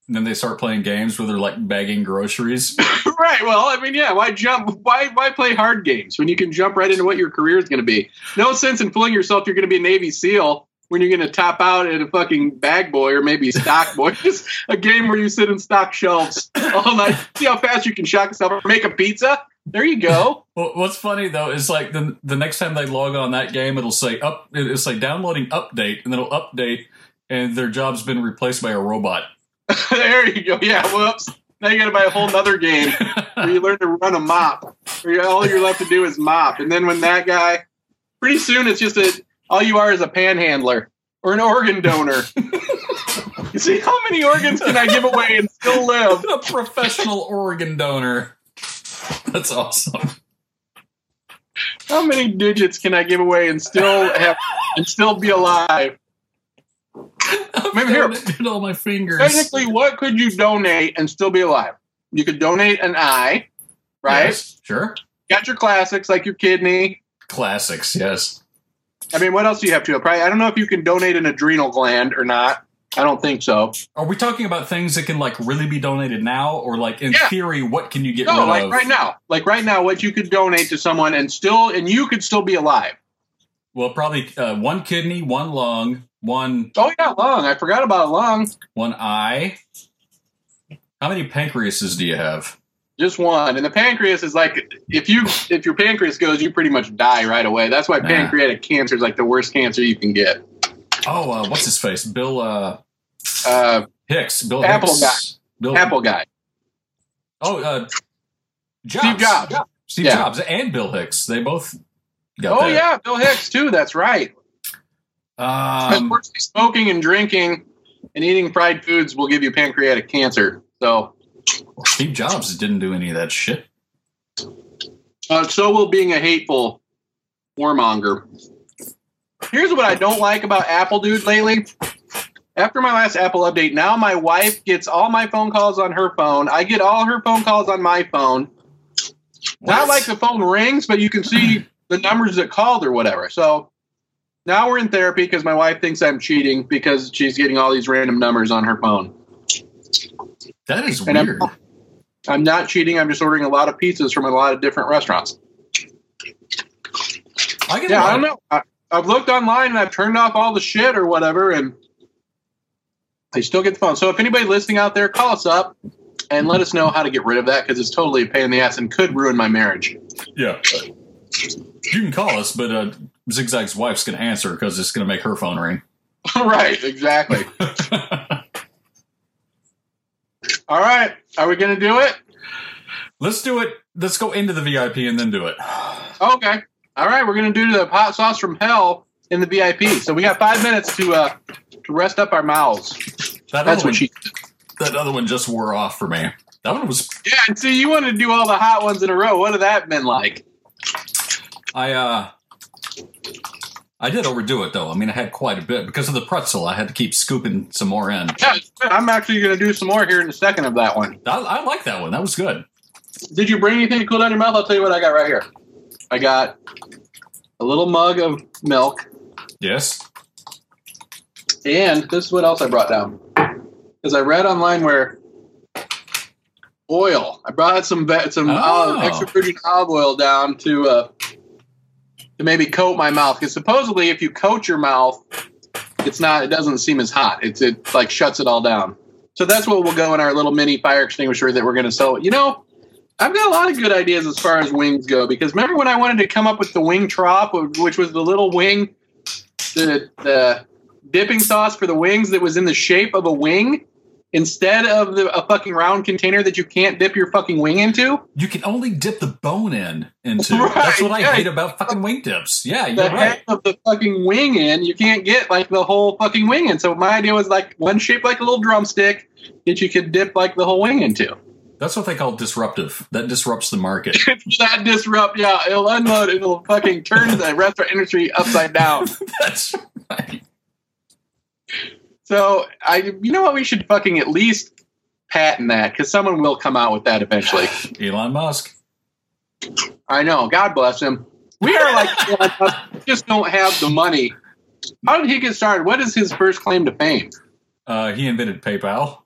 And then they start playing games where they're like bagging groceries. right. Well, I mean, yeah. Why jump? Why why play hard games when you can jump right into what your career is going to be? No sense in fooling yourself. You're going to be a Navy SEAL when you're going to top out at a fucking bag boy or maybe stock boy. Just a game where you sit in stock shelves all night. See how fast you can shock yourself or make a pizza. There you go. Well, what's funny though is like the the next time they log on that game, it'll say up. It'll say downloading update, and then it'll update, and their job's been replaced by a robot. there you go. Yeah. Whoops. Now you got to buy a whole nother game where you learn to run a mop. Where all you're left to do is mop, and then when that guy, pretty soon it's just a all you are is a panhandler or an organ donor. you see how many organs can I give away and still live? a professional organ donor. That's awesome. How many digits can I give away and still have and still be alive? Maybe here. All my fingers. Technically, what could you donate and still be alive? You could donate an eye, right? Yes, sure. Got your classics like your kidney. Classics. Yes. I mean, what else do you have to? Probably, I don't know if you can donate an adrenal gland or not. I don't think so. Are we talking about things that can like really be donated now, or like in Yeah. theory, what can you get No, rid like of? right now, like right now, what you could donate to someone and still, and you could still be alive. Well, probably uh, one kidney, one lung, one Oh yeah, lung. I forgot about lung. one eye. How many pancreases do you have? Just one, and the pancreas is like if you if your pancreas goes, you pretty much die right away. That's why Ah. pancreatic cancer is like the worst cancer you can get. Oh, uh, what's his face? Bill uh, Uh, Hicks. Bill Apple Hicks. guy. Bill Apple guy, Oh, uh, Jobs. Steve Jobs. Steve Yeah. Jobs and Bill Hicks. They both Oh that. yeah, Bill Hicks too. That's right. Um, smoking and drinking and eating fried foods will give you pancreatic cancer. So, Steve Jobs didn't do any of that shit. uh, so will being a hateful warmonger. Here's what I don't like about Apple, dude. Lately, after my last Apple update, now my wife gets all my phone calls on her phone. I get all her phone calls on my phone. Not like the phone rings, but you can see the numbers that called or whatever. So now we're in therapy because my wife thinks I'm cheating because she's getting all these random numbers on her phone. That is And I'm- weird. I'm not cheating. I'm just ordering a lot of pizzas from a lot of different restaurants. I get Yeah, I don't know. I, I've looked online and I've turned off all the shit or whatever, and I still get the phone. So if anybody listening out there, call us up and let us know how to get rid of that because it's totally a pain in the ass and could ruin my marriage. Yeah. You can call us, but uh, Zigzag's wife's going to answer because it's going to make her phone ring. right, exactly. all right, are we going to do it? Let's do it. Let's go into the VIP and then do it. Okay. All right, we're going to do the hot sauce from hell in the VIP. So we got five minutes to uh, to rest up our mouths. That That's other one, what she. that other one just wore off for me. That one was Yeah, and see, you wanted to do all the hot ones in a row. What have that been like? I uh I did overdo it though. I mean I had quite a bit because of the pretzel. I had to keep scooping some more in. Yeah. I'm actually going to do some more here in a second of that one. I, I like that one. That was good. Did you bring anything to cool down your mouth? I'll tell you what I got right here. I got a little mug of milk, Yes. and this is what else I brought down. Because I read online where oil. I brought some some Oh. olive, extra virgin olive oil down to uh, to maybe coat my mouth. Because supposedly, if you coat your mouth, it's not. It doesn't seem as hot. It's it like shuts it all down. So that's what we'll go in our little mini fire extinguisher that we're going to sell. You know, I've got a lot of good ideas as far as wings go. Because remember when I wanted to come up with the wing trop, which was the little wing, the the dipping sauce for the wings that was in the shape of a wing instead of the, a fucking round container that you can't dip your fucking wing into. You can only dip the bone in into. Right, That's what I yeah. hate about fucking wing dips. Yeah, The you're right. head of the fucking wing in, you can't get like the whole fucking wing in. So my idea was like one shaped like a little drumstick that you could dip like the whole wing into. That's what they call disruptive. That disrupts the market. That disrupt, yeah, it'll unload, it'll fucking turn the restaurant industry upside down. That's right. So I, you know what, we should fucking at least patent that because someone will come out with that eventually. Elon Musk. I know. God bless him. We are like Elon Musk, we just don't have the money. How did he get started? What is his first claim to fame? Uh, he invented PayPal.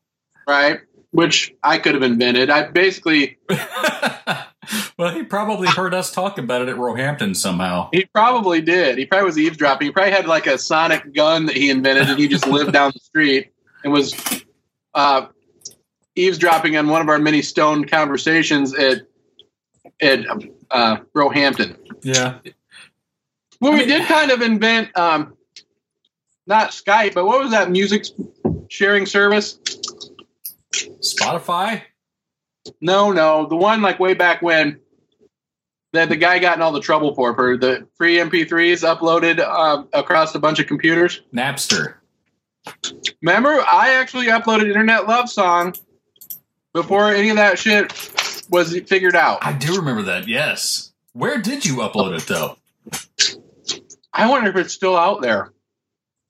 Right, which I could have invented. I basically well, he probably heard us talk about it at Roehampton somehow. he probably did. He probably was eavesdropping. He probably had like a sonic gun that he invented, and he just lived down the street and was uh, eavesdropping on one of our many stoned conversations at at uh, Roehampton. Yeah. Well, I we did kind of invent, um, not Skype, but what was that music sharing service? Spotify? No, no, the one like way back when that the guy got in all the trouble for for the free MP3s uploaded uh, across a bunch of computers. Napster. Remember, I actually uploaded Internet Love Song before any of that shit was figured out. I do remember that, yes. Where did you upload it, though? I wonder if it's still out there.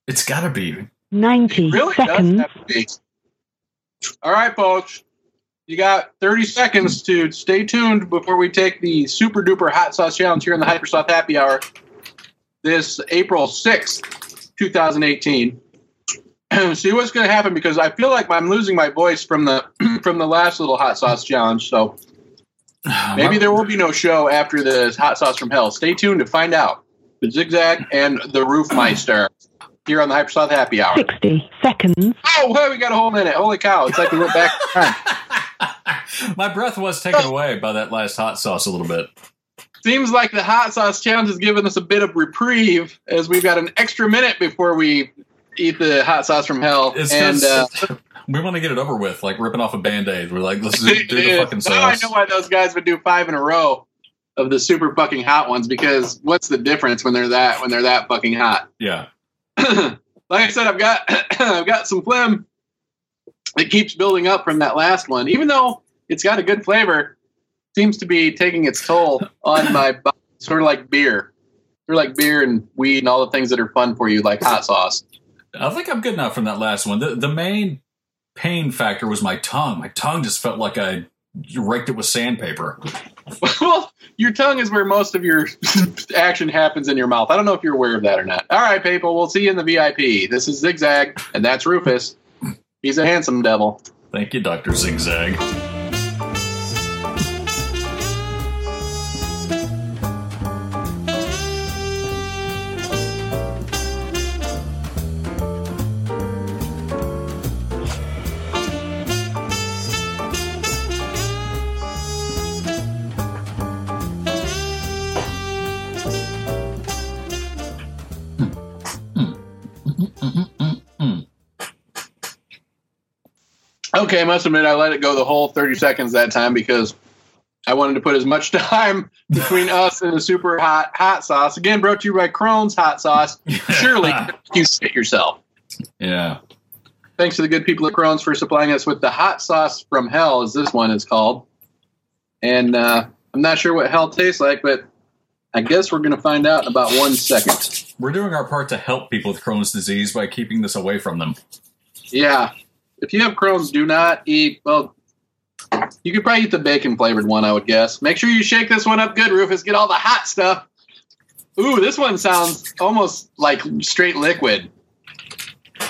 It's gotta be. 90 really seconds. does have to be. All right, folks. You got 30 seconds to stay tuned before we take the super duper hot sauce challenge here in the HyperSloth Happy Hour this April 6th, 2018. See what's going to happen because I feel like I'm losing my voice from the from the last little hot sauce challenge. So maybe there will be no show after the hot sauce from hell. Stay tuned to find out. The Zigzag and the Roofmeister here on the HyperSloth Happy Hour. 60 seconds. Oh, hey, we got a whole minute. Holy cow. It's like we went back in time. My breath was taken away by that last hot sauce a little bit. Seems like the hot sauce challenge has given us a bit of reprieve as we've got an extra minute before we eat the hot sauce from hell. It's and uh, we want to get it over with, like ripping off a band aid. We're like, let's do, do the fucking now I sauce. know why those guys would do five in a row of the super fucking hot ones because what's the difference when they're that when they're that fucking hot? Yeah. like I said, I've got I've got some phlegm that keeps building up from that last one. Even though it's got a good flavor, seems to be taking its toll on my body. Sort of like beer, sort of like beer and weed and all the things that are fun for you, like hot sauce. I think I'm good enough from that last one. The the main pain factor was my tongue. My tongue just felt like I raked it with sandpaper. well, your tongue is where most of your action happens in your mouth. I don't know if you're aware of that or not. All right, people, we'll see you in the VIP. This is Zigzag, and that's Rufus. He's a handsome devil. Thank you, Doctor Zigzag. Okay, I must admit I let it go the whole 30 seconds that time because I wanted to put as much time between us and the super hot hot sauce. Again, brought to you by Crohn's Hot Sauce. Surely you sit yourself. Yeah. Thanks to the good people at Crohn's for supplying us with the hot sauce from hell, as this one is called. And uh, I'm not sure what hell tastes like, but I guess we're going to find out in about one second. We're doing our part to help people with Crohn's disease by keeping this away from them. Yeah. If you have Crohn's, do not eat. Well, you could probably eat the bacon flavored one, I would guess. Make sure you shake this one up good, Rufus. Get all the hot stuff. Ooh, this one sounds almost like straight liquid.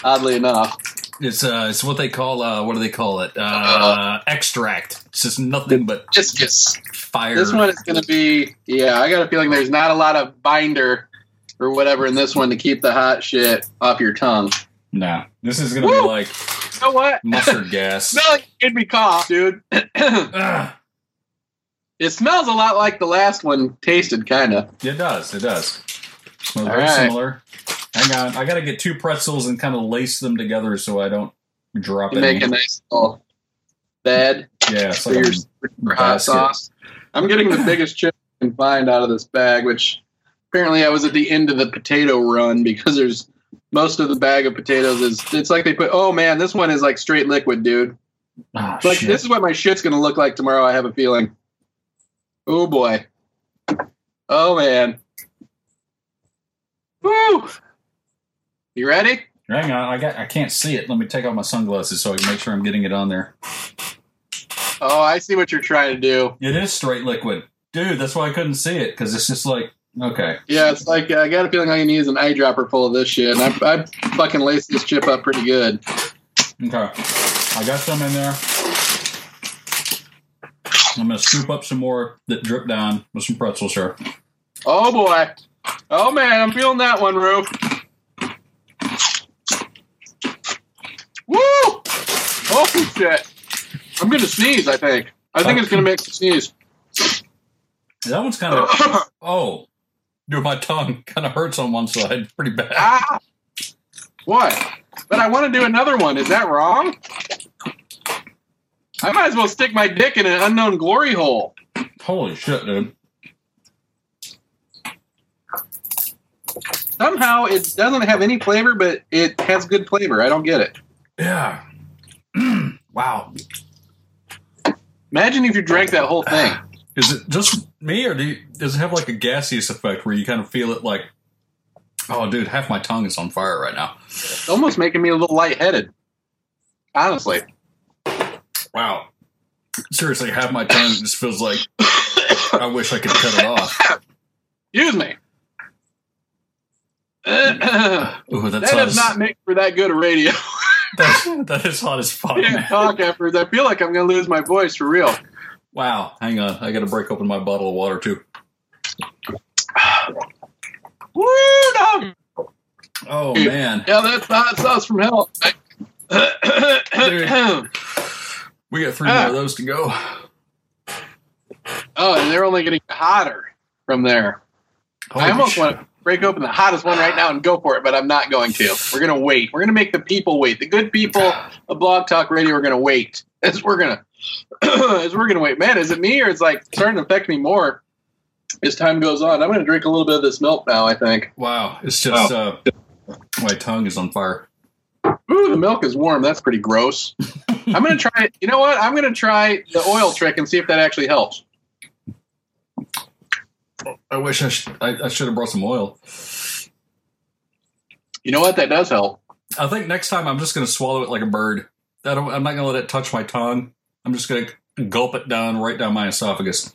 Oddly enough. It's uh, it's what they call uh, what do they call it? Uh, extract. It's just nothing but Discus. fire. This one is going to be, yeah, I got a feeling there's not a lot of binder or whatever in this one to keep the hot shit off your tongue. No, this is gonna be like You know what? mustard gas. Smell like made me cough, dude. It smells a lot like the last one tasted, kind of. It does. It does. Smells All very right. similar. Hang on, I got to get two pretzels and kind of lace them together so I don't drop You any. make a nice little bed yeah, it's like your hot basket. sauce. I'm getting the biggest chip I can find out of this bag, which apparently I was at the end of the potato run because there's most of the bag of potatoes is it's like they put oh man, this one is like straight liquid, dude. Ah, Like shit. this is what my shit's gonna look like tomorrow, I have a feeling. Oh boy. Oh man. Woo! You ready? Hang on, I got. I can't see it. Let me take off my sunglasses so I can make sure I'm getting it on there. Oh, I see what you're trying to do. It is straight liquid, dude. That's why I couldn't see it because it's just like okay. Yeah, it's like I got a feeling I can use an eyedropper full of this shit, and I, I fucking laced this chip up pretty good. Okay, I got some in there. I'm gonna scoop up some more that drip down with some pretzels here. Oh boy. Oh man, I'm feeling that one, Roof. Woo! Oh shit. I'm gonna sneeze, I think. I think it's gonna make me sneeze. That one's kind of oh, dude, my tongue kind of hurts on one side pretty bad. ah! What? But I want to do another one. Is that wrong? I might as well stick my dick in an unknown glory hole. Holy shit, dude! Somehow it doesn't have any flavor, but it has good flavor. I don't get it. Yeah. wow. Imagine if you drank that whole thing. Is it just me, or do you, does it have like a gaseous effect where you kind of feel it like, oh, dude, half my tongue is on fire right now? It's almost making me a little lightheaded. Honestly. Wow. Seriously, half my tongue just feels like I wish I could cut it off. Excuse me. Ooh, that's hot does as, not make for that good a radio. that, that is hot as fuck, I can't man. talk afterwards. I feel like I'm going to lose my voice for real. Wow. Hang on. I got to break open my bottle of water, too. Woo, dog. Oh, man. Yeah, that's the hot sauce from hell. We got three more of ah. those to go. Oh, and they're only getting hotter from there. I almost shit. want to break open the hottest one right now and go for it, but I'm not going to. We're going to wait. We're going to make the people wait. The good people of Blog Talk Radio are going to wait. As we're going to as we're going to wait. Man, is it me or it's like starting to affect me more as time goes on? I'm going to drink a little bit of this milk now, I think. Wow. It's just, uh, my tongue is on fire. Ooh, the milk is warm. That's pretty gross. I'm going to try it. You know what? I'm going to try the oil trick and see if that actually helps. I wish I, sh- I, I should have brought some oil. You know what? That does help. I think next time I'm just going to swallow it like a bird. I don't, I'm not going to let it touch my tongue. I'm just going to gulp it down right down my esophagus.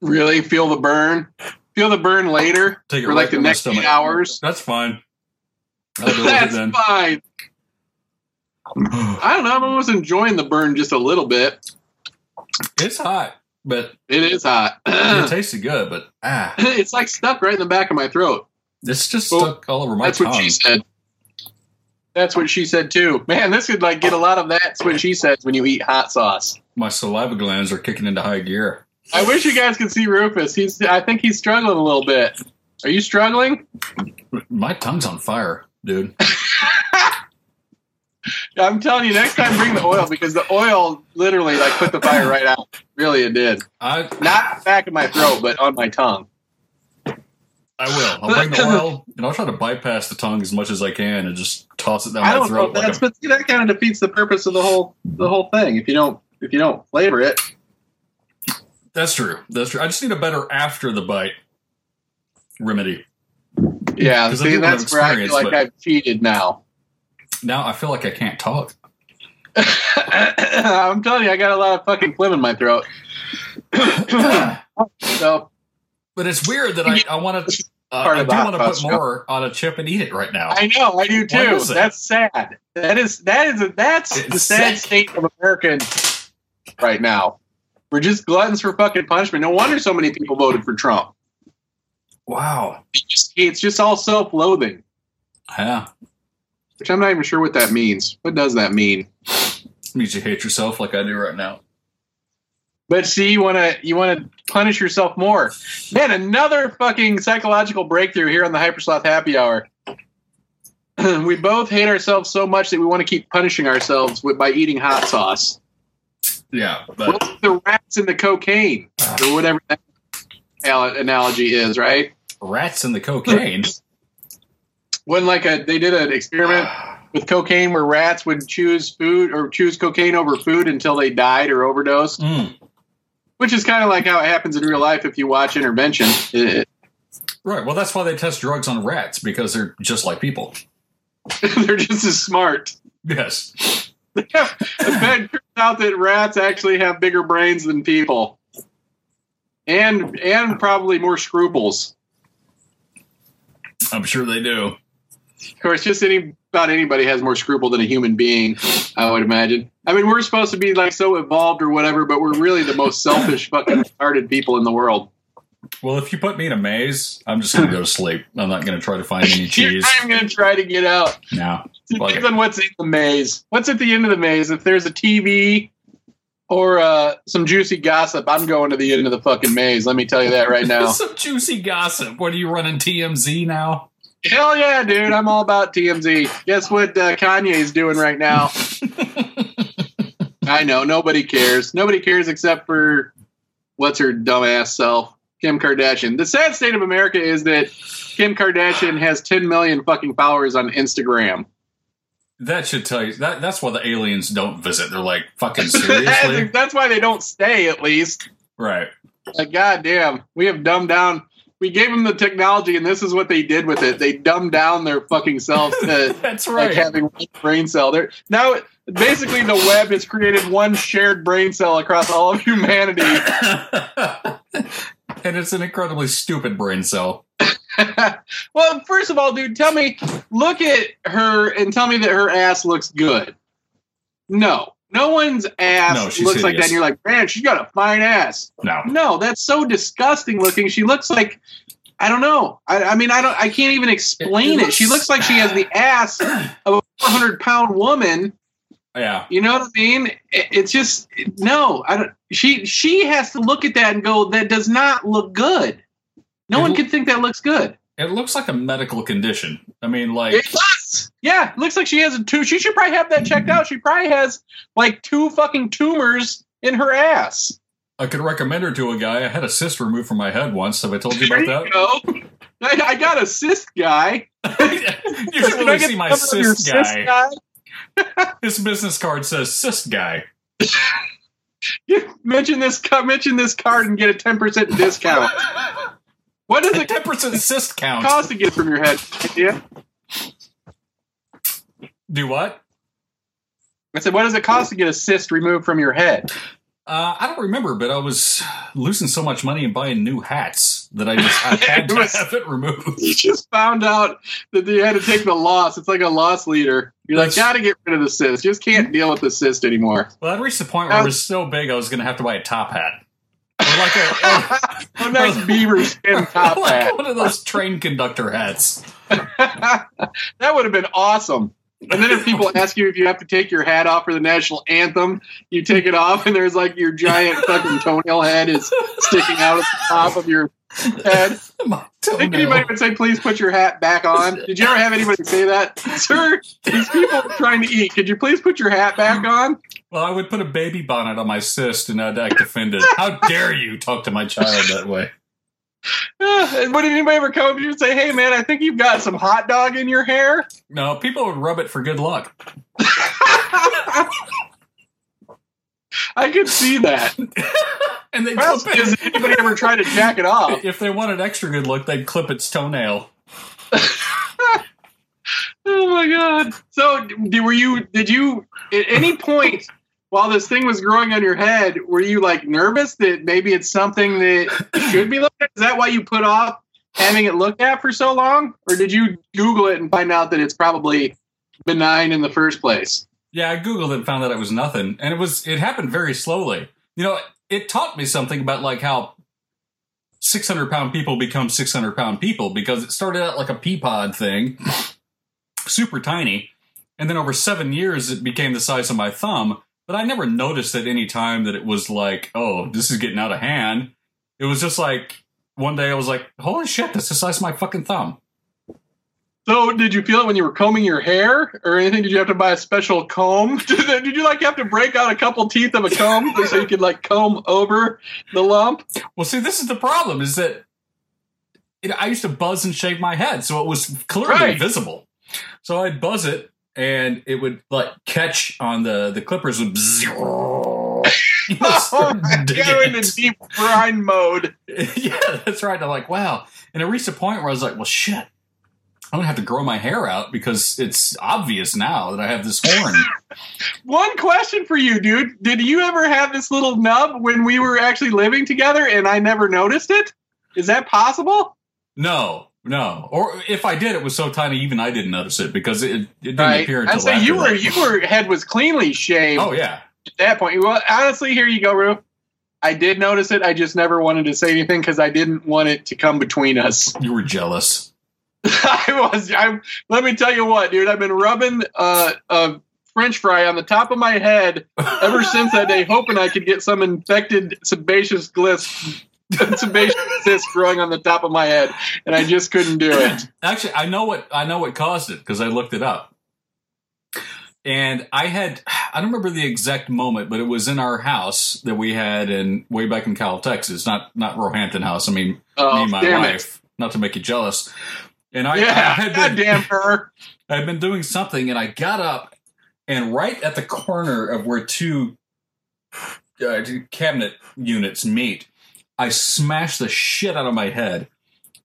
Really feel the burn. Feel the burn later Take it for right like the next eight hours. That's fine. That's fine. I don't know. I'm almost enjoying the burn just a little bit. It's hot, but It is hot. it tasted good. But ah, it's like stuck right in the back of my throat. it's just stuck all over my That's tongue. what she said. That's what she said too. Man, this could like get a lot of that's what she says when you eat hot sauce. My saliva glands are kicking into high gear. I wish you guys could see Rufus. He's I think he's struggling a little bit. Are you struggling? My tongue's on fire, dude. I'm telling you, next time bring the oil because the oil literally like put the fire right out. Really, it did. I Not back in my throat, but on my tongue. I will. I'll bring the oil and I'll try to bypass the tongue as much as I can and just toss it down I my throat. Like that's a- but see, that kind of defeats the purpose of the whole the whole thing. If you don't if you don't flavor it, that's true. That's true. I just need a better after the bite remedy. yeah. See, that's where I feel like but- I've cheated now. Now I feel like I can't talk. I'm telling you, I got a lot of fucking phlegm in my throat. so But it's weird that I, I want to. Uh, I do want to put more on a chip and eat it right now. I know, I do too. That's sad. That is that is that's It's the sad sick. state of American right now. We're just gluttons for fucking punishment. No wonder so many people voted for Trump. wow. It's just, it's just all self-loathing, Yeah. Which I'm not even sure what that means. What does that mean? means you hate yourself like I do right now. But see, you want to you want to punish yourself more. Man, another fucking psychological breakthrough here on the HyperSloth Happy Hour. we both hate ourselves so much that we want to keep punishing ourselves with, by eating hot sauce. Yeah, but What's the rats and the cocaine or whatever that analogy is, right? rats and the cocaine. When like a they did an experiment with cocaine where rats would choose food or choose cocaine over food until they died or overdosed, Mm. which is kind of like how it happens in real life if you watch Intervention. It- Right. Well, that's why they test drugs on rats because they're just like people. they're just as smart. Yes. it turns out that rats actually have bigger brains than people, and and probably more scruples. I'm sure they do. Of course, just any about anybody has more scruple than a human being. I would imagine. I mean, we're supposed to be like so evolved or whatever, but we're really the most selfish, fucking retarded people in the world. Well, if you put me in a maze, I'm just going to go to sleep. I'm not going to try to find any cheese. I'm going to try to get out. No. It depends on what's in the maze. What's at the end of the maze? If there's a TV or uh, some juicy gossip, I'm going to the end of the fucking maze. Let me tell you that right now. Some juicy gossip. What are you running TMZ now? Hell yeah, dude! I'm all about TMZ. Guess what uh, Kanye's doing right now? I know nobody cares. Nobody cares except for what's her dumbass self, Kim Kardashian. The sad state of America is that Kim Kardashian has 10 million fucking followers on Instagram. That should tell you. That, that's why the aliens don't visit. They're like, fucking seriously? that's why they don't stay. At least, right. like, goddamn, we have dumbed down. We gave them the technology, and this is what they did with it. They dumbed down their fucking selves to That's like having one brain cell. There now, basically, the web has created one shared brain cell across all of humanity. and it's an incredibly stupid brain cell. well, first of all, dude, tell me, look at her and tell me that her ass looks good. No, no one's ass No, looks like that. And you're like, man, she's got a fine ass. No. No, that's so disgusting looking. She looks like. I don't know. I, I mean, I don't. I can't even explain It- it. it She looks like she has the ass of a 400 pound woman, Yeah. You know what I mean? It- It's just no. I don't. She she has to look at that and go, "That does not look good." No one could think that looks good. It looks like a medical condition. I mean, like. Yeah, looks like she has a two. She should probably have that checked out. She probably has like two fucking tumors in her ass. I could recommend her to a guy. I had a cyst removed from my head once. Have I told you There about you that? go. I, I got a cyst guy. you should really see my cyst guy. guy? His business card says cyst guy. You mention this. Mention this card and get a ten percent discount. What does A ten percent cyst count. cost to get from your head? Yeah. Do what? I said, what does it cost to get a cyst removed from your head? Uh, I don't remember, but I was losing so much money and buying new hats that I just I had to have it removed. You just found out that you had to take the loss. It's like a loss leader. You're like, gotta get rid of the cyst. Just can't deal with the cyst anymore. Well, I reached the point where it was so big I was going to have to buy a top hat. Or like a, a nice beaver skin top like hat. one of those train conductor hats. that would have been awesome. And then if people ask you if you have to take your hat off for the national anthem, you take it off and there's like your giant fucking toenail head is sticking out at the top of your head. I think anybody would say, please put your hat back on. Did you ever have anybody say that? Sir, these people are trying to eat. Could you please put your hat back on? Well, I would put a baby bonnet on my cyst and I'd act offended. How dare you talk to my child that way? And would anybody ever come up to you and say, hey man, I think you've got some hot dog in your hair? No, people would rub it for good luck. I could see that. And they'd clip it. anybody ever tried to jack it off? If they wanted extra good luck, they'd clip its toenail. Oh my god! So, were you? Did you at any point while this thing was growing on your head, were you like nervous that maybe it's something that should be looked at? Is that why you put off having it looked at for so long, or did you Google it and find out that it's probably benign in the first place? Yeah, I googled it and found that it was nothing, and it was it happened very slowly. You know, it taught me something about like how six hundred pound people become six hundred pound people because it started out like a pea pod thing, super tiny, and then over seven years it became the size of my thumb. But I never noticed at any time that it was like, oh, this is getting out of hand. It was just like one day I was like, holy shit, that's the size of my fucking thumb. So, did you feel it when you were combing your hair, or anything? Did you have to buy a special comb? Did, did you like have to break out a couple teeth of a comb so you could like comb over the lump? Well, see, this is the problem: is that know, I used to buzz and shave my head, so it was clearly Right. visible. So I'd buzz it, and it would like catch on the the clippers would. Oh, start digging go into deep brine mode. yeah, that's right. I'm like, wow, and it reached a point where I was like, well, shit. I'm gonna have to grow my hair out because it's obvious now that I have this horn. One question for you, dude. Did you ever have this little nub when we were actually living together and I never noticed it? Is that possible? no, no. Or if I did, it was so tiny, even I didn't notice it because it, it didn't Right. appear I until say after you were that. you were head was cleanly shaved Oh yeah, at that point. Well, honestly, here you go, Rue. I did notice it. I just never wanted to say anything because I didn't want it to come between us. you were jealous. I was. I let me tell you what, dude. I've been rubbing uh, a French fry on the top of my head ever since that day, hoping I could get some infected sebaceous glyphs, sebaceous cyst growing on the top of my head, and I just couldn't do it. Actually, I know what I know what caused it because I looked it up. And I had I don't remember the exact moment, but it was in our house that we had in way back in Cal, Texas, not not Roehampton House. I mean, me Oh, and my wife. Not to make you jealous. And I, it! I had been damn her. I had been doing something, and I got up, and right at the corner of where two uh, two cabinet units meet, I smashed the shit out of my head,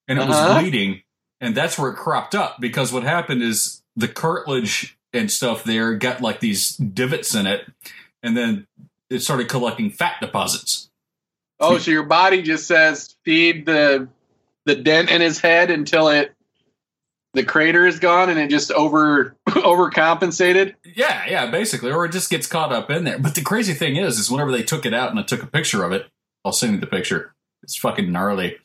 and it Uh-huh. was bleeding, and that's where it cropped up. Because what happened is the cartilage and stuff there got like these divots in it, and then it started collecting fat deposits. Oh, so your body just says feed the the dent in his head until it the crater is gone and it just over overcompensated. Yeah, yeah, basically, or it just gets caught up in there. But the crazy thing is, is whenever they took it out and I took a picture of it, I'll send you the picture. It's fucking gnarly.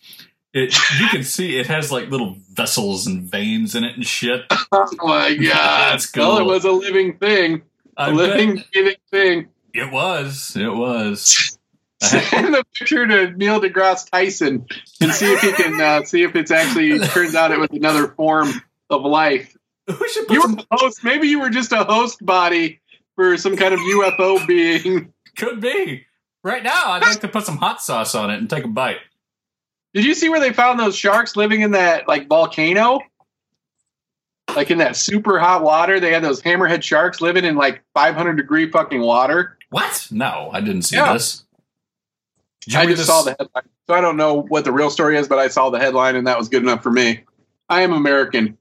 It you can see it has like little vessels and veins in it and shit. Oh my god! That's Well, it was a living thing, I a bet living, thing. it was. It was. Send the picture to Neil deGrasse Tyson and see if he can uh, see if it's actually turns out it was another form of life. We should put You were a host. Maybe you were just a host body for some kind of UFO being. could be. Right now, I'd like to put some hot sauce on it and take a bite. Did you see where they found those sharks living in that like volcano? Like in that super hot water, they had those hammerhead sharks living in like 500 degree fucking water. What? No, I didn't see Yeah. this. Did I just this? saw the headline, so I don't know what the real story is, but I saw the headline and that was good enough for me. I am American.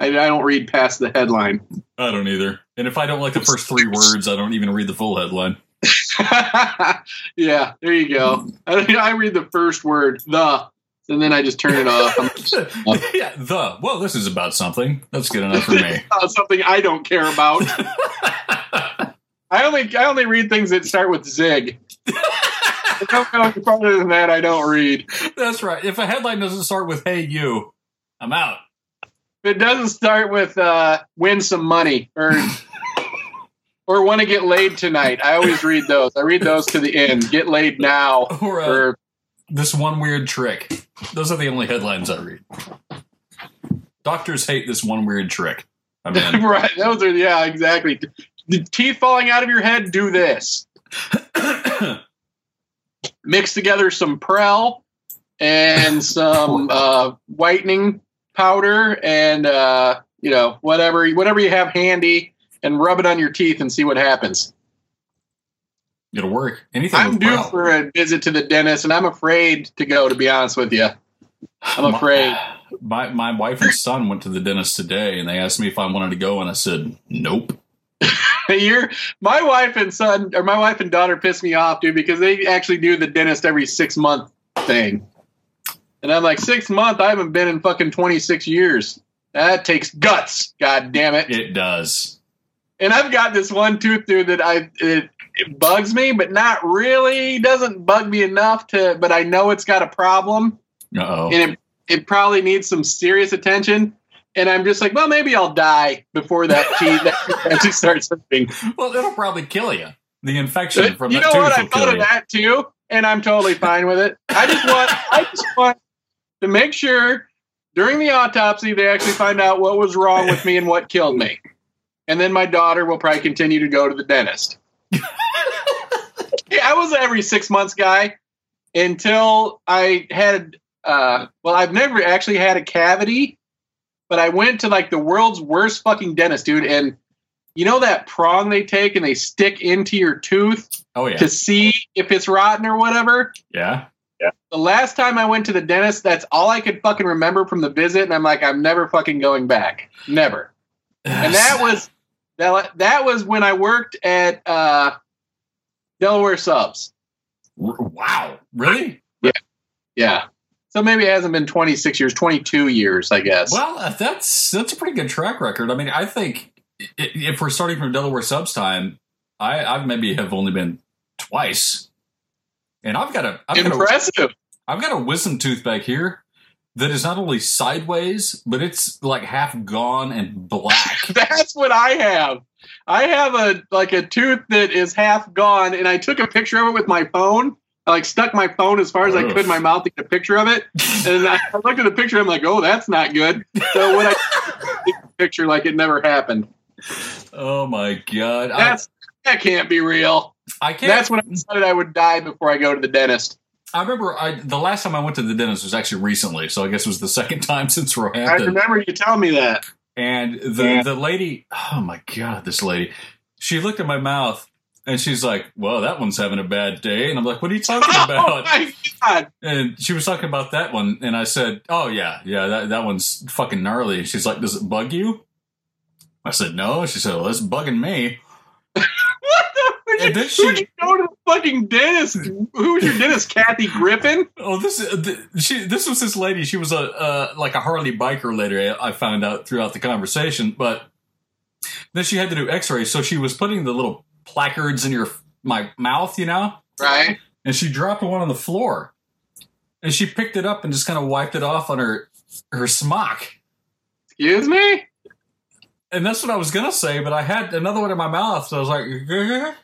I, I don't read past the headline. I don't either. And if I don't like the first three words, I don't even read the full headline. yeah, there you go. I, I read the first word, the, and then I just turn it off. Yeah, the. Well, this is about something. That's good enough for me. something I don't care about. I only I only read things that start with zig. If I don't go farther than that, I don't read. That's right. If a headline doesn't start with "Hey you," I'm out. If it doesn't start with uh, "win some money" or or "want to get laid tonight," I always read those. I read those to the end. Get laid now. Or, uh, Or This one weird trick. Those are the only headlines I read. Doctors hate this one weird trick. I mean, right, those are yeah, exactly. The teeth falling out of your head. Do this. Mix together some Prell and some uh, whitening powder and uh, you know whatever whatever you have handy, and rub it on your teeth and see what happens. it'll work. Anything. I'm due for a visit to the dentist, and I'm afraid to go. To be honest with you, I'm afraid. My my wife and son went to the dentist today, and they asked me if I wanted to go, and I said nope. You're my wife and son, or my wife and daughter, piss me off, dude, because they actually do the dentist every six month thing, and I'm like, six month? I haven't been in fucking 26 years. That takes guts. God damn it. It does. And I've got this one tooth, dude, that I it, it bugs me, but not really. Doesn't bug me enough to, but I know it's got a problem. Uh oh. and it, it probably needs some serious attention. And I'm just like, well, maybe I'll die before that teeth that actually starts hurting. Well, it'll probably kill you. The infection from the you that know what? I thought of you. that too, and I'm totally fine with it. I just want, I just want to make sure during the autopsy they actually find out what was wrong with me and what killed me, and then my daughter will probably continue to go to the dentist. yeah, I was an every six months guy until I had. Uh, well, I've never actually had a cavity, but I went to like the world's worst fucking dentist, dude, and. You know that prong they take and they stick into your tooth? Oh yeah. to see if it's rotten or whatever. Yeah. The last time I went to the dentist, that's all I could fucking remember from the visit, and I'm like, I'm never fucking going back, never. And that was that that was when I worked at uh, Delaware Subs. wow. Really? Yeah, Yeah. so maybe it hasn't been 26 years, 22 years, I guess. Well, uh, that's that's a pretty good track record. I mean, I think if we're starting from Delaware subs time, I, I maybe have only been twice, and I've got a I've got a, Impressive. I've got a wisdom tooth back here that is not only sideways, but it's like half gone and black. That's what I have. I have a like a tooth that is half gone, and I took a picture of it with my phone. I like stuck my phone as far as I could in my mouth to get a picture of it, and I looked at the picture. I'm like, oh, that's not good. So when I picture, like it never happened. oh my god! I, That's that can't be real. I can't. That's when I decided I would die before I go to the dentist. I remember I, the last time I went to the dentist was actually recently, so I guess it was the second time since Rohan. I remember you telling me that. And the Yeah. the lady, oh my god, this lady, she looked at my mouth and she's like, "Well, that one's having a bad day." And I'm like, "What are you talking oh about?" Oh my god! and she was talking about that one, and I said, "Oh yeah, yeah, that that one's fucking gnarly." And she's like, "Does it bug you?" I said, "No." She said, "Well, that's bugging me." What the? Would you, And then she- would you go to the fucking dentist? Who was your dentist? Kathy Griffin? Oh, this th- she this was this lady. She was a uh, like a Harley biker later. I found out throughout the conversation, but then she had to do X-rays, so she was putting the little placards in your my mouth, you know, Right. and she dropped one on the floor, and she picked it up and just kind of wiped it off on her her smock. Excuse me. And that's what I was gonna say, but I had another one in my mouth, so I was like,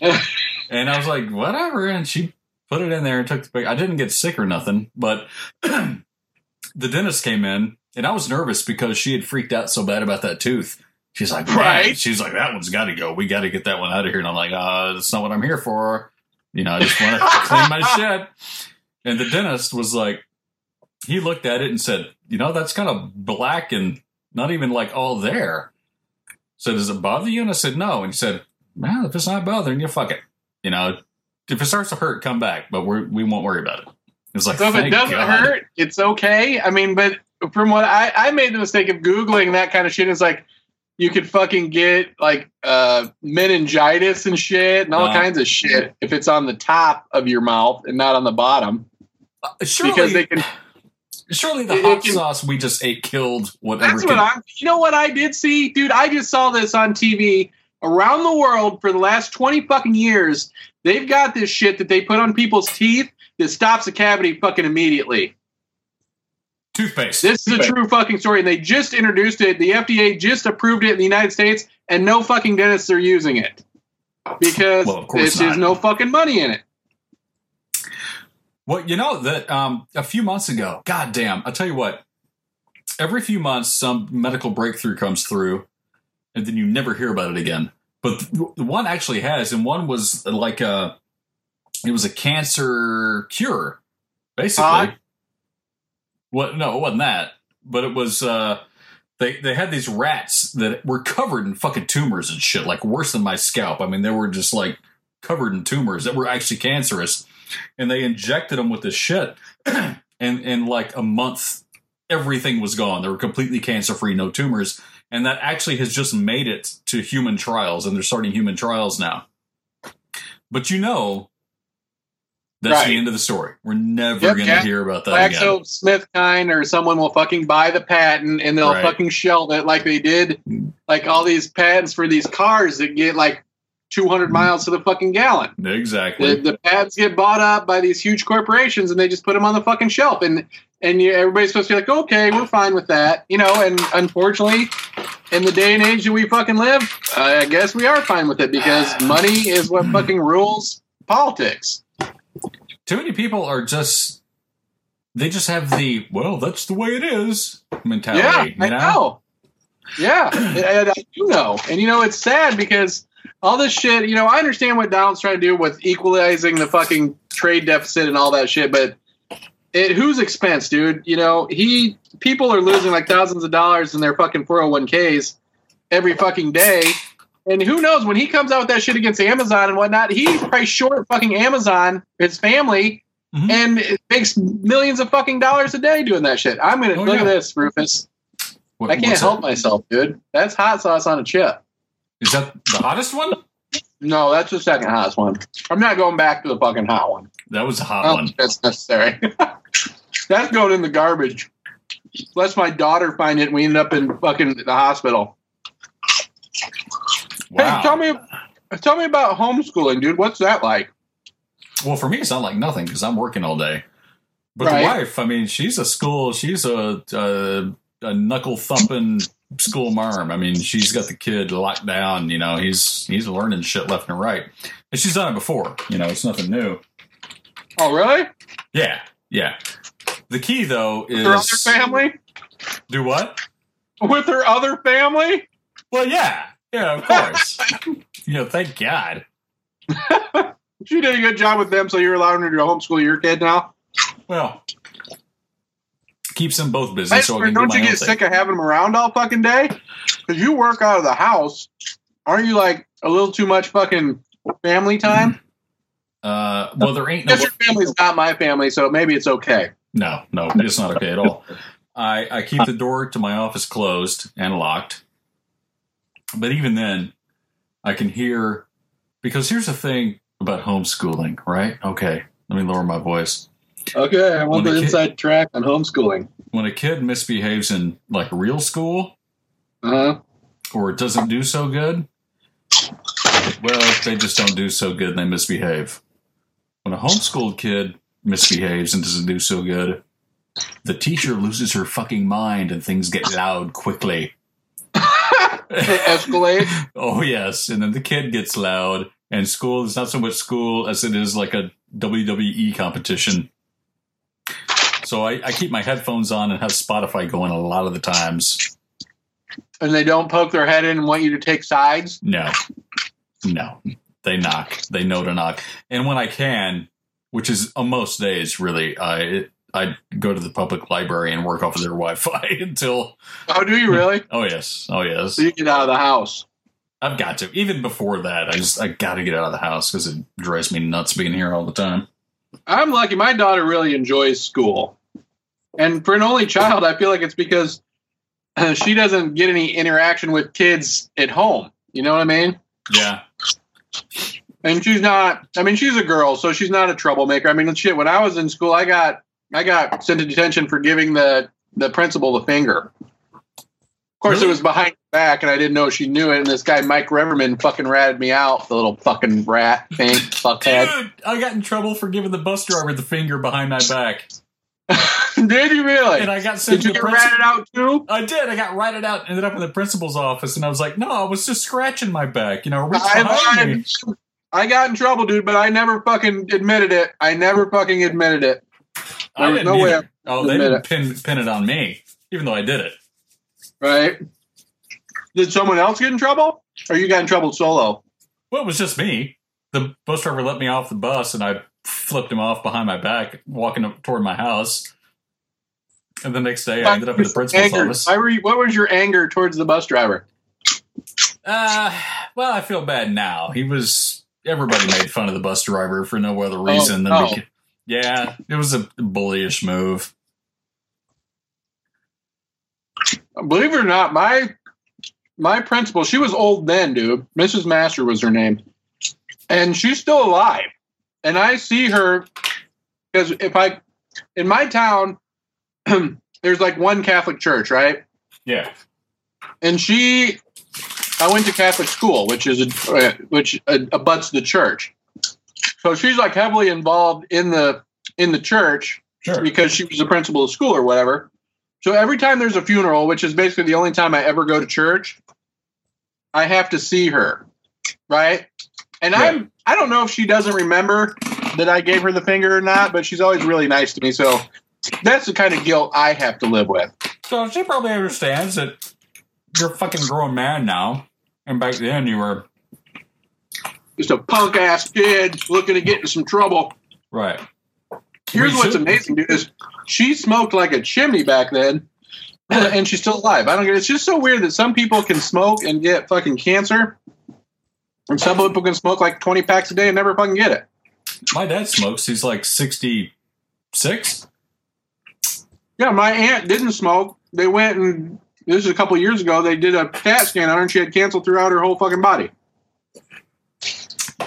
and I was like, whatever. And she put it in there and took the pic. I didn't get sick or nothing, but the dentist came in, and I was nervous because she had freaked out so bad about that tooth. She's like, "Man," Right. She's like, that one's got to go. We got to get that one out of here. And I'm like, uh, that's not what I'm here for. You know, I just want to clean my shit. And the dentist was like, he looked at it and said, you know, that's kind of black and not even like all there. So does it bother you? And I said, no. And he said, well, if it's not bothering you, fuck it. You know, if it starts to hurt, come back, but we're, we won't worry about it. It's like, So if it doesn't God. hurt, it's okay. I mean, but from what I, I made the mistake of googling that kind of shit. It's like you could fucking get like uh, meningitis and shit and all No. kinds of shit if it's on the top of your mouth and not on the bottom Surely, because they can. surely the hot can- sauce we just ate killed whatever. That's can- what I'm. You know what I did see, dude? I just saw this on TV around the world for the last twenty fucking years. They've got this shit that they put on people's teeth that stops a cavity fucking immediately. Toothpaste. This is a true fucking story, and they just introduced it. The FDA just approved it in the United States, and no fucking dentists are using it because Well, this is no fucking money in it. Well, you know that um, a few months ago, god damn, I'll tell you what, every few months some medical breakthrough comes through and then you never hear about it again. But the one actually has, and one was like a, it was a cancer cure, basically. Huh? What? No, it wasn't that, but it was, uh, they, they had these rats that were covered in fucking tumors and shit, like worse than my scalp. I mean, they were just like covered in tumors that were actually cancerous and they injected them with this shit and in like a month everything was gone they were completely cancer free no tumors and that actually has just made it to human trials and they're starting human trials now but you know that's Right. the end of the story we're never Yep, going to hear about that again SmithKline or someone will fucking buy the patent and they'll Right. fucking shelve it like they did like all these patents for these cars that get like 200 mm. miles to the fucking gallon. exactly The, the patents get bought up by these huge corporations and they just put them on the fucking shelf and and you, everybody's supposed to be like, okay, we're fine with that, you know. And unfortunately, in the day and age that we fucking live, I guess we are fine with it because money is what fucking rules politics. too many people are just they just have the well that's the way it is mentality Yeah, you I know. Yeah, I do know. And you know, it's sad because all this shit, you know, I understand what Donald's trying to do with equalizing the fucking trade deficit and all that shit, but at whose expense, dude? You know, he people are losing like thousands of dollars in their fucking 401ks every fucking day. And who knows when he comes out with that shit against Amazon and whatnot, he's probably short fucking Amazon, his family, Mhm. and it makes millions of fucking dollars a day doing that shit. I'm gonna Oh, look at this, Rufus. What- I can't help that? myself, dude. That's hot sauce on a chip. is that the hottest one No, that's the second hottest one. I'm not going back to the fucking hot one. that was a hot don't one that's necessary. that's going in the garbage. Unless my daughter find it and we end up in fucking the hospital. wow Hey, tell me tell me about homeschooling, dude. What's that like? Well, for me, it's not like nothing because I'm working all day. But Right. the wife, I mean, she's a school, she's a a, a knuckle thumping school marm. I mean, she's got the kid locked down. You know, he's he's learning shit left and right, and she's done it before. You know, it's nothing new. Oh, really? Yeah, yeah. The key though is With her other family? do what? With her other family? Well, yeah, yeah, of course. you know, thank God. She did a good job with them, so you're allowing her to homeschool your kid now. Well, keeps them both busy, Hey, so I can do don't you get thing. sick of having them around all fucking day? Because you work out of the house. Aren't you like a little too much fucking family time? Uh, well, there ain't no your family's not my family, so maybe it's okay. No, no, it's not okay at all. I, I keep the door to my office closed and locked. But even then, I can hear because here's the thing about homeschooling, right? Okay, let me lower my voice. Okay, I want When the kid- inside track on homeschooling. When a kid misbehaves in like real school Uh huh. or it doesn't do so good, well, they just don't do so good and they misbehave. When a homeschooled kid misbehaves and doesn't do so good, the teacher loses her fucking mind and things get loud quickly. Escalade. Oh yes, and then the kid gets loud, and school is not so much school as it is like a WWE competition. So I, I keep my headphones on and have Spotify going a lot of the times. and they don't poke their head in and want you to take sides. No, no, they knock. They know to knock, and when I can, which is on most days, really, I I go to the public library and work off of their Wi-Fi until. Oh, do you really? Oh yes, oh yes. so you get out of the house. I've got to. Even before that, I just I got to get out of the house because it drives me nuts being here all the time. I'm lucky. My daughter really enjoys school. And for an only child, I feel like it's because uh, she doesn't get any interaction with kids at home. You know what I mean? Yeah. And she's not. I mean, she's a girl, so she's not a troublemaker. I mean, shit. When I was in school, I got I got sent to detention for giving the the principal the finger. Of course, Really? it was behind her back, and I didn't know she knew it. And this guy Mike Reverman fucking ratted me out, the little fucking rat thing, fuckhead. Dude, I got in trouble for giving the bus driver the finger behind my back. Did you really? And I got sent Did you to get the principal. ratted out too? I did. I got ratted out. Ended up in the principal's office, and I was like, "No, I was just scratching my back. You know, reach I, behind me." I, I got in trouble, dude, but I never fucking admitted it. I never fucking admitted it. I didn't no way either. Oh, they didn't pin pin it on me, even though I did it. Right? Did someone else get in trouble, or you got in trouble solo? Well, it was just me. The bus driver let me off the bus, and I flipped him off behind my back, walking up toward my house. And the next day, I ended up in the principal's Anger. office. Why were you, what was your anger towards the bus driver? Uh, well, I feel bad now. He was. Everybody made fun of the bus driver for no other reason than. oh. beca- yeah, it was a bullyish move. Believe it or not, my my principal, she was old then, dude. Mrs. Master was her name, and she's still alive. And I see her because if I in my town, there's like one Catholic church, right? Yeah. and she i went to catholic school which is a, uh, which uh, abuts the church so she's like heavily involved in the in the church Sure. because she was the principal of school or whatever so every time there's a funeral which is basically the only time i ever go to church i have to see her right and Yeah. i'm i don't know if she doesn't remember that i gave her the finger or not but she's always really nice to me so that's the kind of guilt i have to live with So she probably understands that you're a fucking grown man now, and back then you were just a punk ass kid looking to get in some trouble. right. Here's what's amazing, dude, is she smoked like a chimney back then, and she's still alive. I don't get. It's just so weird that some people can smoke and get fucking cancer, and some people can smoke like twenty packs a day and never fucking get it. My dad smokes. He's like sixty six. Yeah, my aunt didn't smoke. They went and this is a couple years ago. They did a CAT scan on her, and she had cancer throughout her whole fucking body.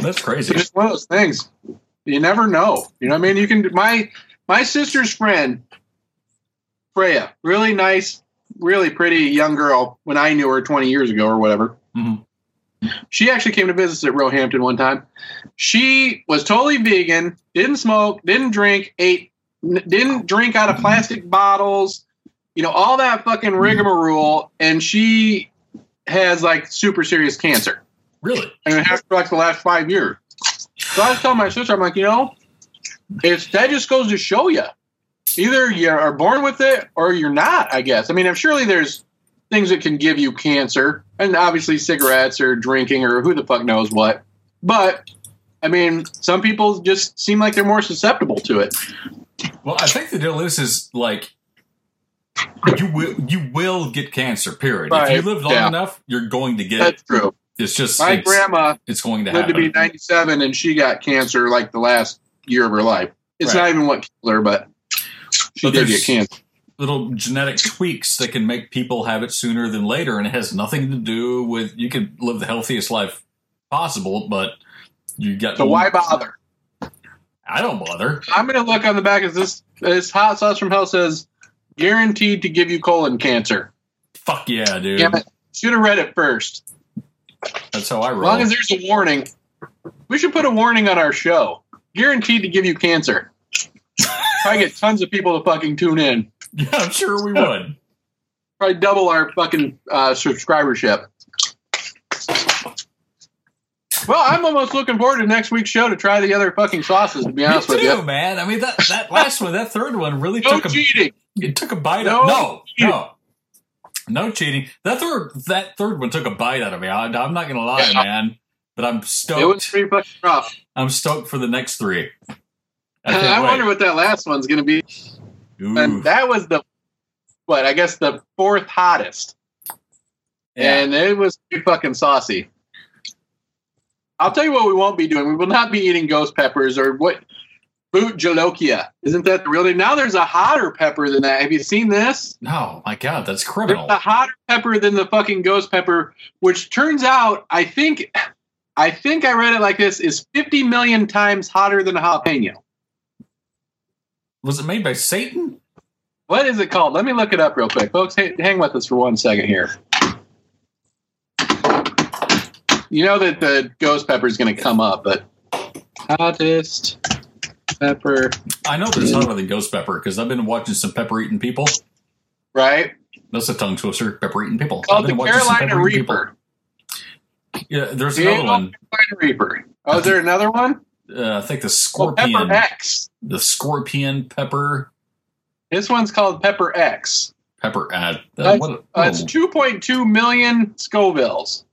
That's crazy. It's just one of those things. You never know. You know what I mean? You can my my sister's friend, Freya, really nice, really pretty young girl when I knew her 20 years ago or whatever. Mhm. She actually came to visit at Roehampton one time. She was totally vegan, didn't smoke, didn't drink, ate, didn't drink out of plastic bottles, you know, all that fucking rigmarole. And she has like super serious cancer Really? and it has for like the last five years. So I was telling my sister, I'm like, you know, it's that just goes to show you, either you are born with it or you're not. I guess. I mean, I'm surely there's things that can give you cancer, and obviously cigarettes or drinking or who the fuck knows what. But I mean, some people just seem like they're more susceptible to it. Well, I think the deal is is like you will you will get cancer. Period. If you live long yeah. enough, you're going to get it. That's it. true. It's just My it's, grandma it's going to lived to be 97, and she got cancer like the last year of her life. It's Right. not even what killed her, but she But did get cancer. Little genetic tweaks that can make people have it sooner than later, and it has nothing to do with you can live the healthiest life possible, but you got So why bother? I don't bother. I'm gonna look on the back of this. This hot sauce from hell says guaranteed to give you colon cancer. Fuck yeah, dude. It! Should have read it first. That's how I As roll. long as there's a warning, we should put a warning on our show. Guaranteed to give you cancer. Probably get tons of people to fucking tune in. yeah, I'm sure we would. Probably double our fucking uh, subscribership. Well, I'm almost looking forward to next week's show to try the other fucking sauces. To be honest Me with too, you, man. I mean that that last one, that third one really no took a cheating. it took a bite No out. No, cheating. no, no cheating. That third that third one took a bite out of me. I, I'm not gonna lie, Yeah. man. But I'm stoked. It was pretty fucking rough. I'm stoked for the next three. I, I, wonder what that last one's gonna be. Ooh. and that was the what I guess the fourth hottest, Yeah. and it was pretty fucking saucy. I'll tell you what we won't be doing. We will not be eating ghost peppers or what. Bhut Jolokia. Isn't that the real name? Now there's a hotter pepper than that. Have you seen this? No, my God, that's There's criminal. a hotter pepper than the fucking ghost pepper, which turns out I think I think I read it like this is 50 million times hotter than a jalapeno. Was it made by Satan? What is it called? Let me look it up real quick, folks. Hang, hang with us for one second here. You know that the ghost pepper is going to come up, but hottest pepper, I know there's hotter than ghost pepper because I've been watching some pepper eating people. right? That's a tongue twister. Pepper eating people. Called the Carolina pepper-eating people. Yeah, there's another one. Carolina Reaper. Oh, is there another one? Uh, I think the Oh, scorpion, Pepper X. the scorpion pepper, This one's called Pepper X. pepper ad. Uh, what, Uh, it's 2.2 million Scovilles.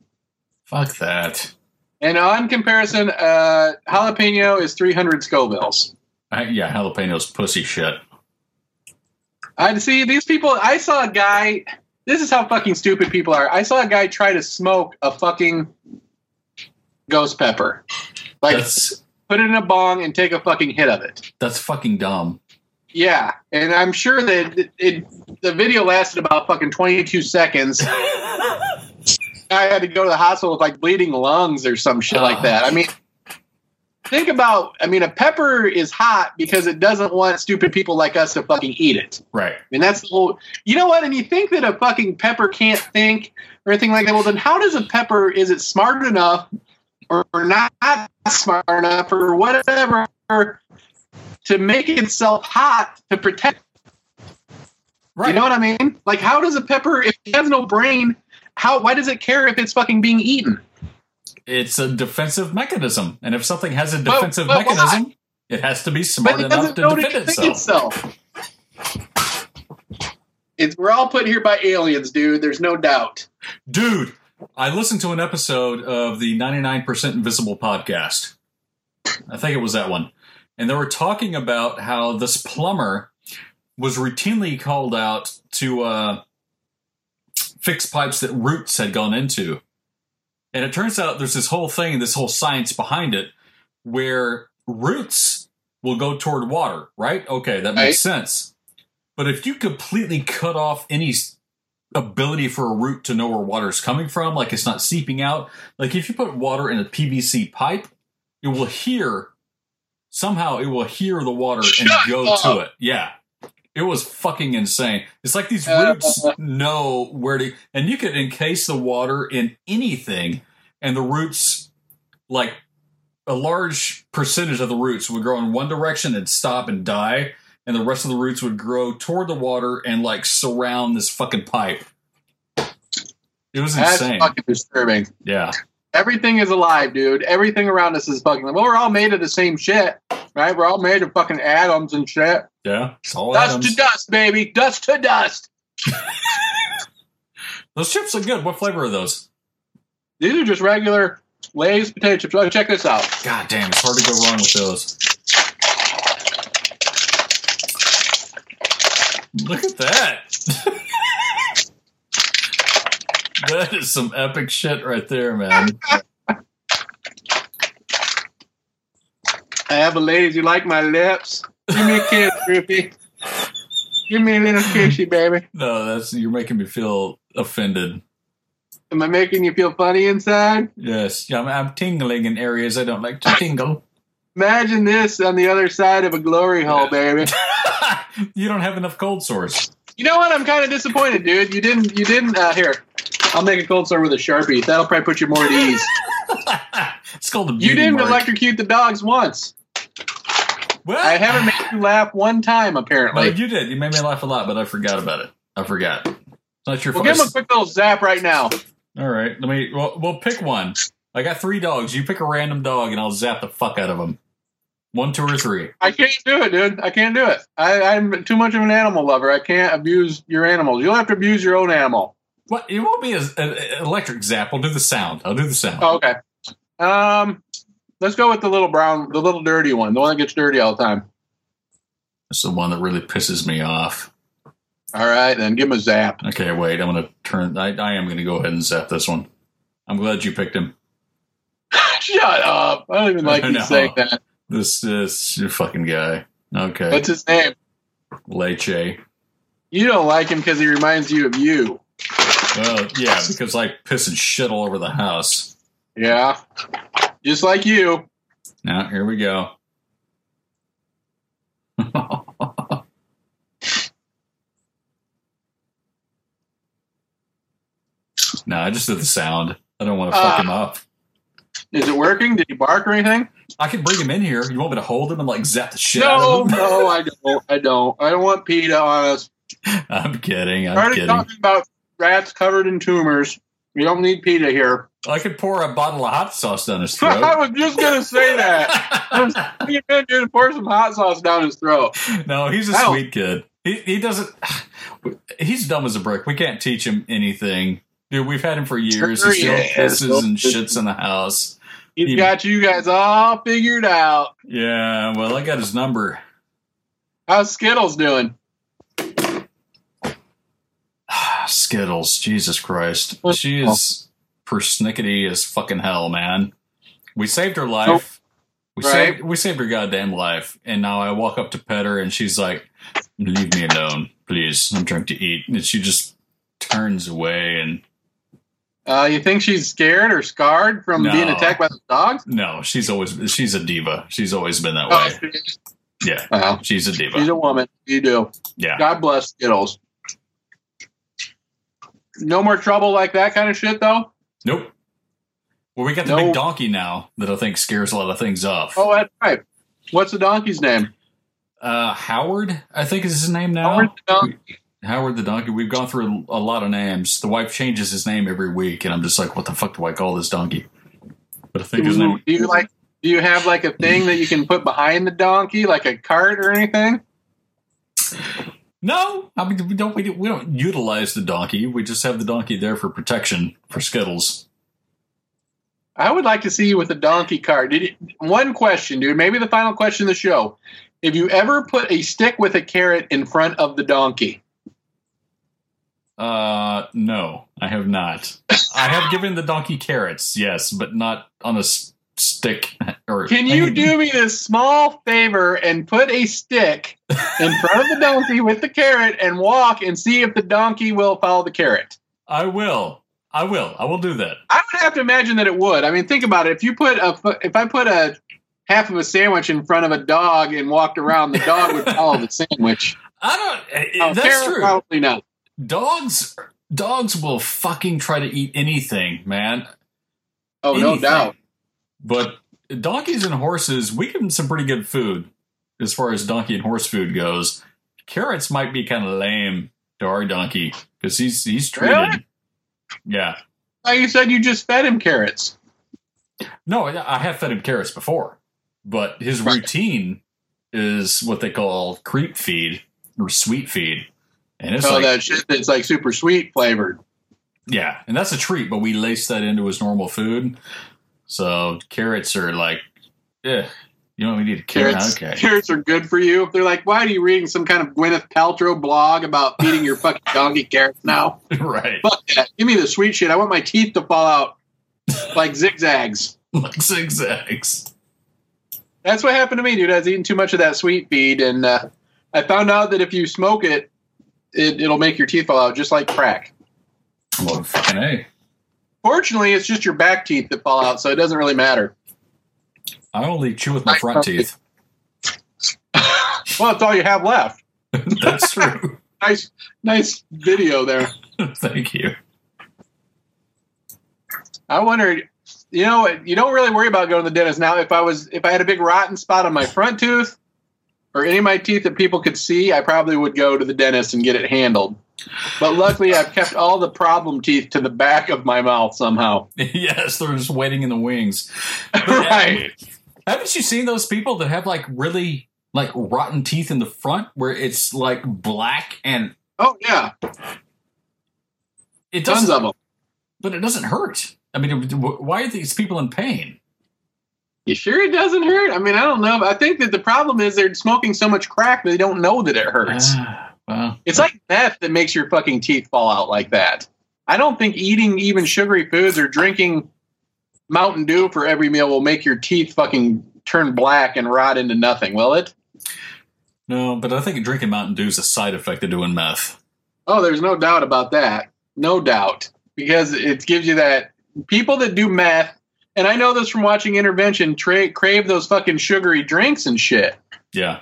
fuck that. And on comparison, uh, jalapeno is 300 Scovilles. I, yeah, jalapenos pussy shit. I see these people. I saw a guy. This is how fucking stupid people are. I saw a guy try to smoke a fucking ghost pepper, like That's put it in a bong and take a fucking hit of it. that's fucking dumb. Yeah, and I'm sure that it, it the video lasted about fucking 22 seconds. I had to go to the hospital with like bleeding lungs or some shit like ah. that. I mean, think about. I mean, a pepper is hot because it doesn't want stupid people like us to fucking eat it. Right. I mean, that's the whole. You know what? And you think that a fucking pepper can't think or anything like that. Well, then how does a pepper? Is it smart enough or, or not smart enough or whatever to make itself hot to protect? Right. You know what I mean? Like, how does a pepper, if it has no brain, how? Why does it care if it's fucking being eaten? It's a defensive mechanism, and if something has a defensive but why? mechanism, it has to be smart But enough to know to defend defend itself. itself. It's, we're all put here by aliens, dude. There's no doubt. Dude, I listened to an episode of the 99% Invisible podcast. I think it was that one. And they were talking about how this plumber was routinely called out to uh, fix pipes that roots had gone into. And it turns out there's this whole thing, this whole science behind it, where roots will go toward water, right? Okay, that makes sense. But if you completely cut off any ability for a root to know where water is coming from, like it's not seeping out, like if you put water in a PVC pipe, it will hear somehow it will hear the water and go up. to it. Yeah. It was fucking insane. It's like these roots know where to, and you could encase the water in anything, and the roots, like a large percentage of the roots, would grow in one direction and stop and die, and the rest of the roots would grow toward the water and like surround this fucking pipe. It was That's insane. fucking disturbing. yeah. Everything is alive, dude. Everything around us is fucking. Well, we're all made of the same shit, right? We're all made of fucking atoms and shit. Yeah. It's all Dust atoms. to dust, baby. Dust to dust. Those chips look good. What flavor are those? These are just regular Lay's potato chips. Oh, check this out. God damn, it's hard to go wrong with those. Look at that. that is some epic shit right there, man. I have a ladies. You like my lips? Give me a kiss, Ruthie. Give me a little kissy, baby. No, that's you're making me feel offended. Am I making you feel funny inside? Yes, I'm, I'm tingling in areas I don't like to tingle. Imagine this on the other side of a glory hole, baby. you don't have enough cold sores. You know what? I'm kind of disappointed, dude. You didn't. You didn't. Uh, here, I'll make a cold sore with a sharpie. That'll probably put you more at ease. it's called a You didn't mark. electrocute the dogs once. What? I haven't made you laugh one time, No, apparently. you did. You made me laugh a lot, but I forgot about it. I forgot. It's not your We'll fault. give him a quick little zap right now. All right, let me. Well, we'll pick one. I got three dogs. You pick a random dog, and I'll zap the fuck out of them. One, two, or three. I can't do it, dude. I can't do it. I, I'm too much of an animal lover. I can't abuse your animals. You'll have to abuse your own animal. What? It won't be an electric zap. I'll do the sound. I'll do the sound. Oh, okay. Um, let's go with the little brown, the little dirty one, the one that gets dirty all the time. That's the one that really pisses me off. All right, then give him a zap. Okay, wait. I'm gonna turn. I, I am gonna go ahead and zap this one. I'm glad you picked him. Shut up! I don't even like you saying that. This this your fucking guy. Okay. What's his name? Leche. You don't like him because he reminds you of you. Well, yeah, because I piss and shit all over the house. Yeah. Just like you. Now, here we go. No, I just did the sound. I don't want to fuck Ah. him up. Is it working? Did he bark or anything? I can bring him in here. You want me to hold him and like zap the shit out No, of him? no, I don't. I don't. I don't want PETA on us. I'm kidding. I'm Already kidding. talking about rats covered in tumors. We don't need PETA here. I could pour a bottle of hot sauce down his throat. I was just gonna say that. I was dude, pour some hot sauce down his throat. no, he's a sweet kid. He he doesn't. He's dumb as a brick. We can't teach him anything. Dude, we've had him for years. He still pisses and shits in the house. He's He- got you guys all figured out. Yeah, well, I got his number. How's Skittles doing? Skittles, Jesus Christ. Oh. She is persnickety as fucking hell, man. We saved her oh. life. We Right. saved we saved her goddamn life. And now I walk up to pet her and she's like, Leave me alone, please. I'm trying to eat. And she just turns away and Uh, you think she's scared or scarred from No. being attacked by the dogs? no, she's always she's a diva. She's always been that Oh, way. Yeah. She's a diva. she's a woman. You do. yeah. God bless Skittles. No more trouble like that kind of shit, though. Nope. Well, we got the No. big donkey now that I think scares a lot of things off. Oh, that's right. What's the donkey's name? Uh, Howard, I think is his name now. Howard the donkey. Howard the donkey. We've gone through a, a lot of names. The wife changes his name every week, and I'm just like, what the fuck do I call this donkey? But I think his name. Do you like? Do you have like a thing that you can put behind the donkey, like a cart or anything? No, I mean we don't we, don't- we don't utilize the donkey. We just have the donkey there for protection for Skittles. I would like to see you with a donkey cart. Did you, one question, dude? Maybe the final question of the show. Have you ever put a stick with a carrot in front of the donkey? Uh, no, I have not. I have given the donkey carrots, yes, but not on a s- stick. Or Can you do me this small favor and put a stick in front of the donkey with the carrot and walk and see if the donkey will follow the carrot? I will. I will. I will do that. I would have to imagine that it would. I mean, think about it. If you put a, if I put a half of a sandwich in front of a dog and walked around, the dog would follow the sandwich. I don't. Oh, that's true. Probably not. Dogs. Dogs will fucking try to eat anything, man. Oh, no doubt. But donkeys and horses, we give them some pretty good food as far as donkey and horse food goes. Carrots might be kind of lame to our donkey because he's he's treated. Really? Yeah. Like you said, you just fed him carrots. No, I I have fed him carrots before, but his Right. routine is what they call creep feed or sweet feed, and it's oh, like that shit that's like super sweet flavored. yeah, and that's a treat. But we lace that into his normal food, so carrots are like, yeah, you know, we need a carrot. Carrots, Okay, carrots are good for you. They're like, why are you reading some kind of Gwyneth Paltrow blog about feeding your fucking donkey carrots now? right, Fuck that. Give me the sweet shit. I want my teeth to fall out like zigzags. like zigzags. That's what happened to me, dude. I was eating too much of that sweet feed, and uh, I found out that if you smoke it, it, it'll make your teeth fall out just like crack. Well, fucking a. Fortunately, it's just your back teeth that fall out, so it doesn't really matter. I only chew with my front teeth. Well, it's all you have left. That's true. Nice, nice video there. Thank you. I wondered, you know, you don't really worry about going to the dentist now. If I was, if I had a big rotten spot on my front tooth or any of my teeth that people could see, I probably would go to the dentist and get it handled. But luckily, I've kept all the problem teeth to the back of my mouth somehow. yes, they're just waiting in the wings. right. Haven't you seen those people that have like really like rotten teeth in the front where it's like black and Oh yeah, it tons doesn't of them. but it doesn't hurt. I mean, why are these people in pain? You sure it doesn't hurt? I mean, I don't know. I think that the problem is they're smoking so much crack that they don't know that it hurts. Ah, well, It's like meth that makes your fucking teeth fall out like that. I don't think eating even sugary foods or drinking Mountain Dew for every meal will make your teeth fucking turn black and rot into nothing, will it? No, but I think drinking Mountain Dew is a side effect of doing meth. Oh, there's no doubt about that. No doubt. Because it gives you that people that do meth, and I know this from watching intervention, tra- crave those fucking sugary drinks and shit. Yeah.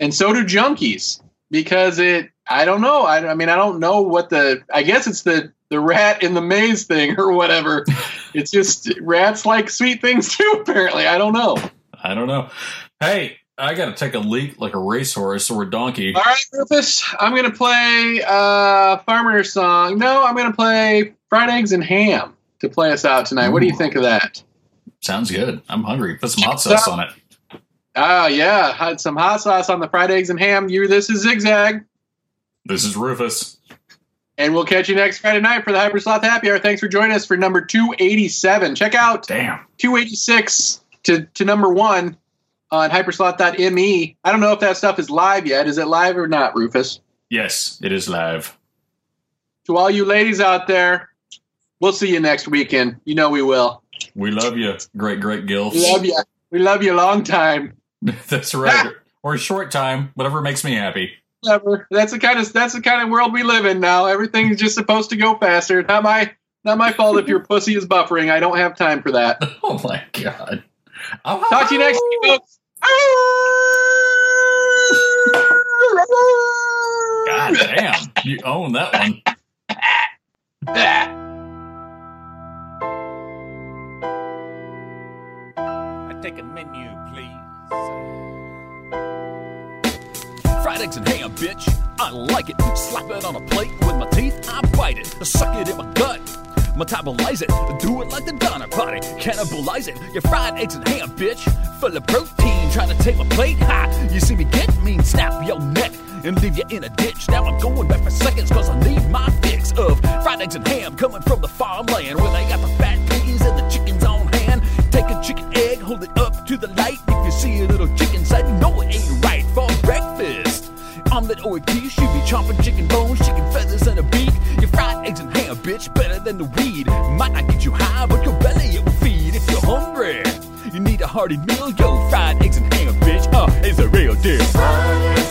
And so do junkies. Because it I don't know. I, I mean I don't know what the I guess it's the the rat in the maze thing or whatever. it's just rats like sweet things too, apparently. I don't know. I don't know. Hey, I got to take a leak like a racehorse or a donkey. All right, Rufus, I'm going to play uh, a farmer song. No, I'm going to play Fried Eggs and Ham to play us out tonight. What do you think of that? Sounds good. I'm hungry. Put some hot sauce on it. Ah, yeah, had some hot sauce on the fried eggs and ham. You, this is Zigzag, This is Rufus. and we'll catch you next Friday night for the HyperSloth Happy Hour. Thanks for joining us for number 287. Check out Damn. 286 to, to number one on hypersloth.me. I don't know if that stuff is live yet. Is it live or not, Rufus? Yes, it is live. To all you ladies out there, we'll see you next weekend. You know we will. We love you, great, great gilfs. We love you. We love you a long time. That's right. or a short time, whatever makes me happy. Whatever. That's the kind of that's the kind of world we live in now. Everything's just supposed to go faster. Not my not my fault if your pussy is buffering. I don't have time for that. Oh my god. I'll Talk to you next week, folks. God damn. You own that one. Take a menu, please. Fried eggs and ham, bitch. I like it. Slap it on a plate with my teeth. I bite it. I suck it in my gut. Metabolize it. Do it like the Donner Party. Cannibalize it. Your fried eggs and ham, bitch. Full of protein. Trying to take my plate. Ha! You see me get mean. Snap your neck and leave you in a ditch. Now I'm going back for seconds cause I need my fix of fried eggs and ham coming from the farmland where they got the fat piggies and the chickens hold it up to the light. If you see a little chicken side, you know it ain't right for breakfast. Omelet or a quiche, you be chomping chicken bones, chicken feathers, and a beak. Your fried eggs and ham, bitch, better than the weed. Might not get you high, but your belly it will feed if you're hungry. You need a hearty meal, yo. Fried eggs and ham, bitch, uh, is a real deal.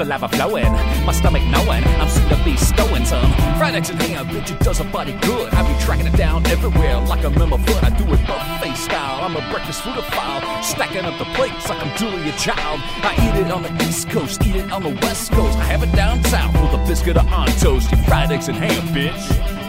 Saliva flowing, my stomach knowing I'm soon to be stowing some fried eggs and ham, bitch. It does a body good. I be tracking it down everywhere like a member foot. I do it buffet style. I'm a breakfast foodophile, stacking up the plates like I'm Julia Child. I eat it on the East Coast, eat it on the West Coast. I have it down south with a biscuit or on toast. Fried eggs and ham, bitch.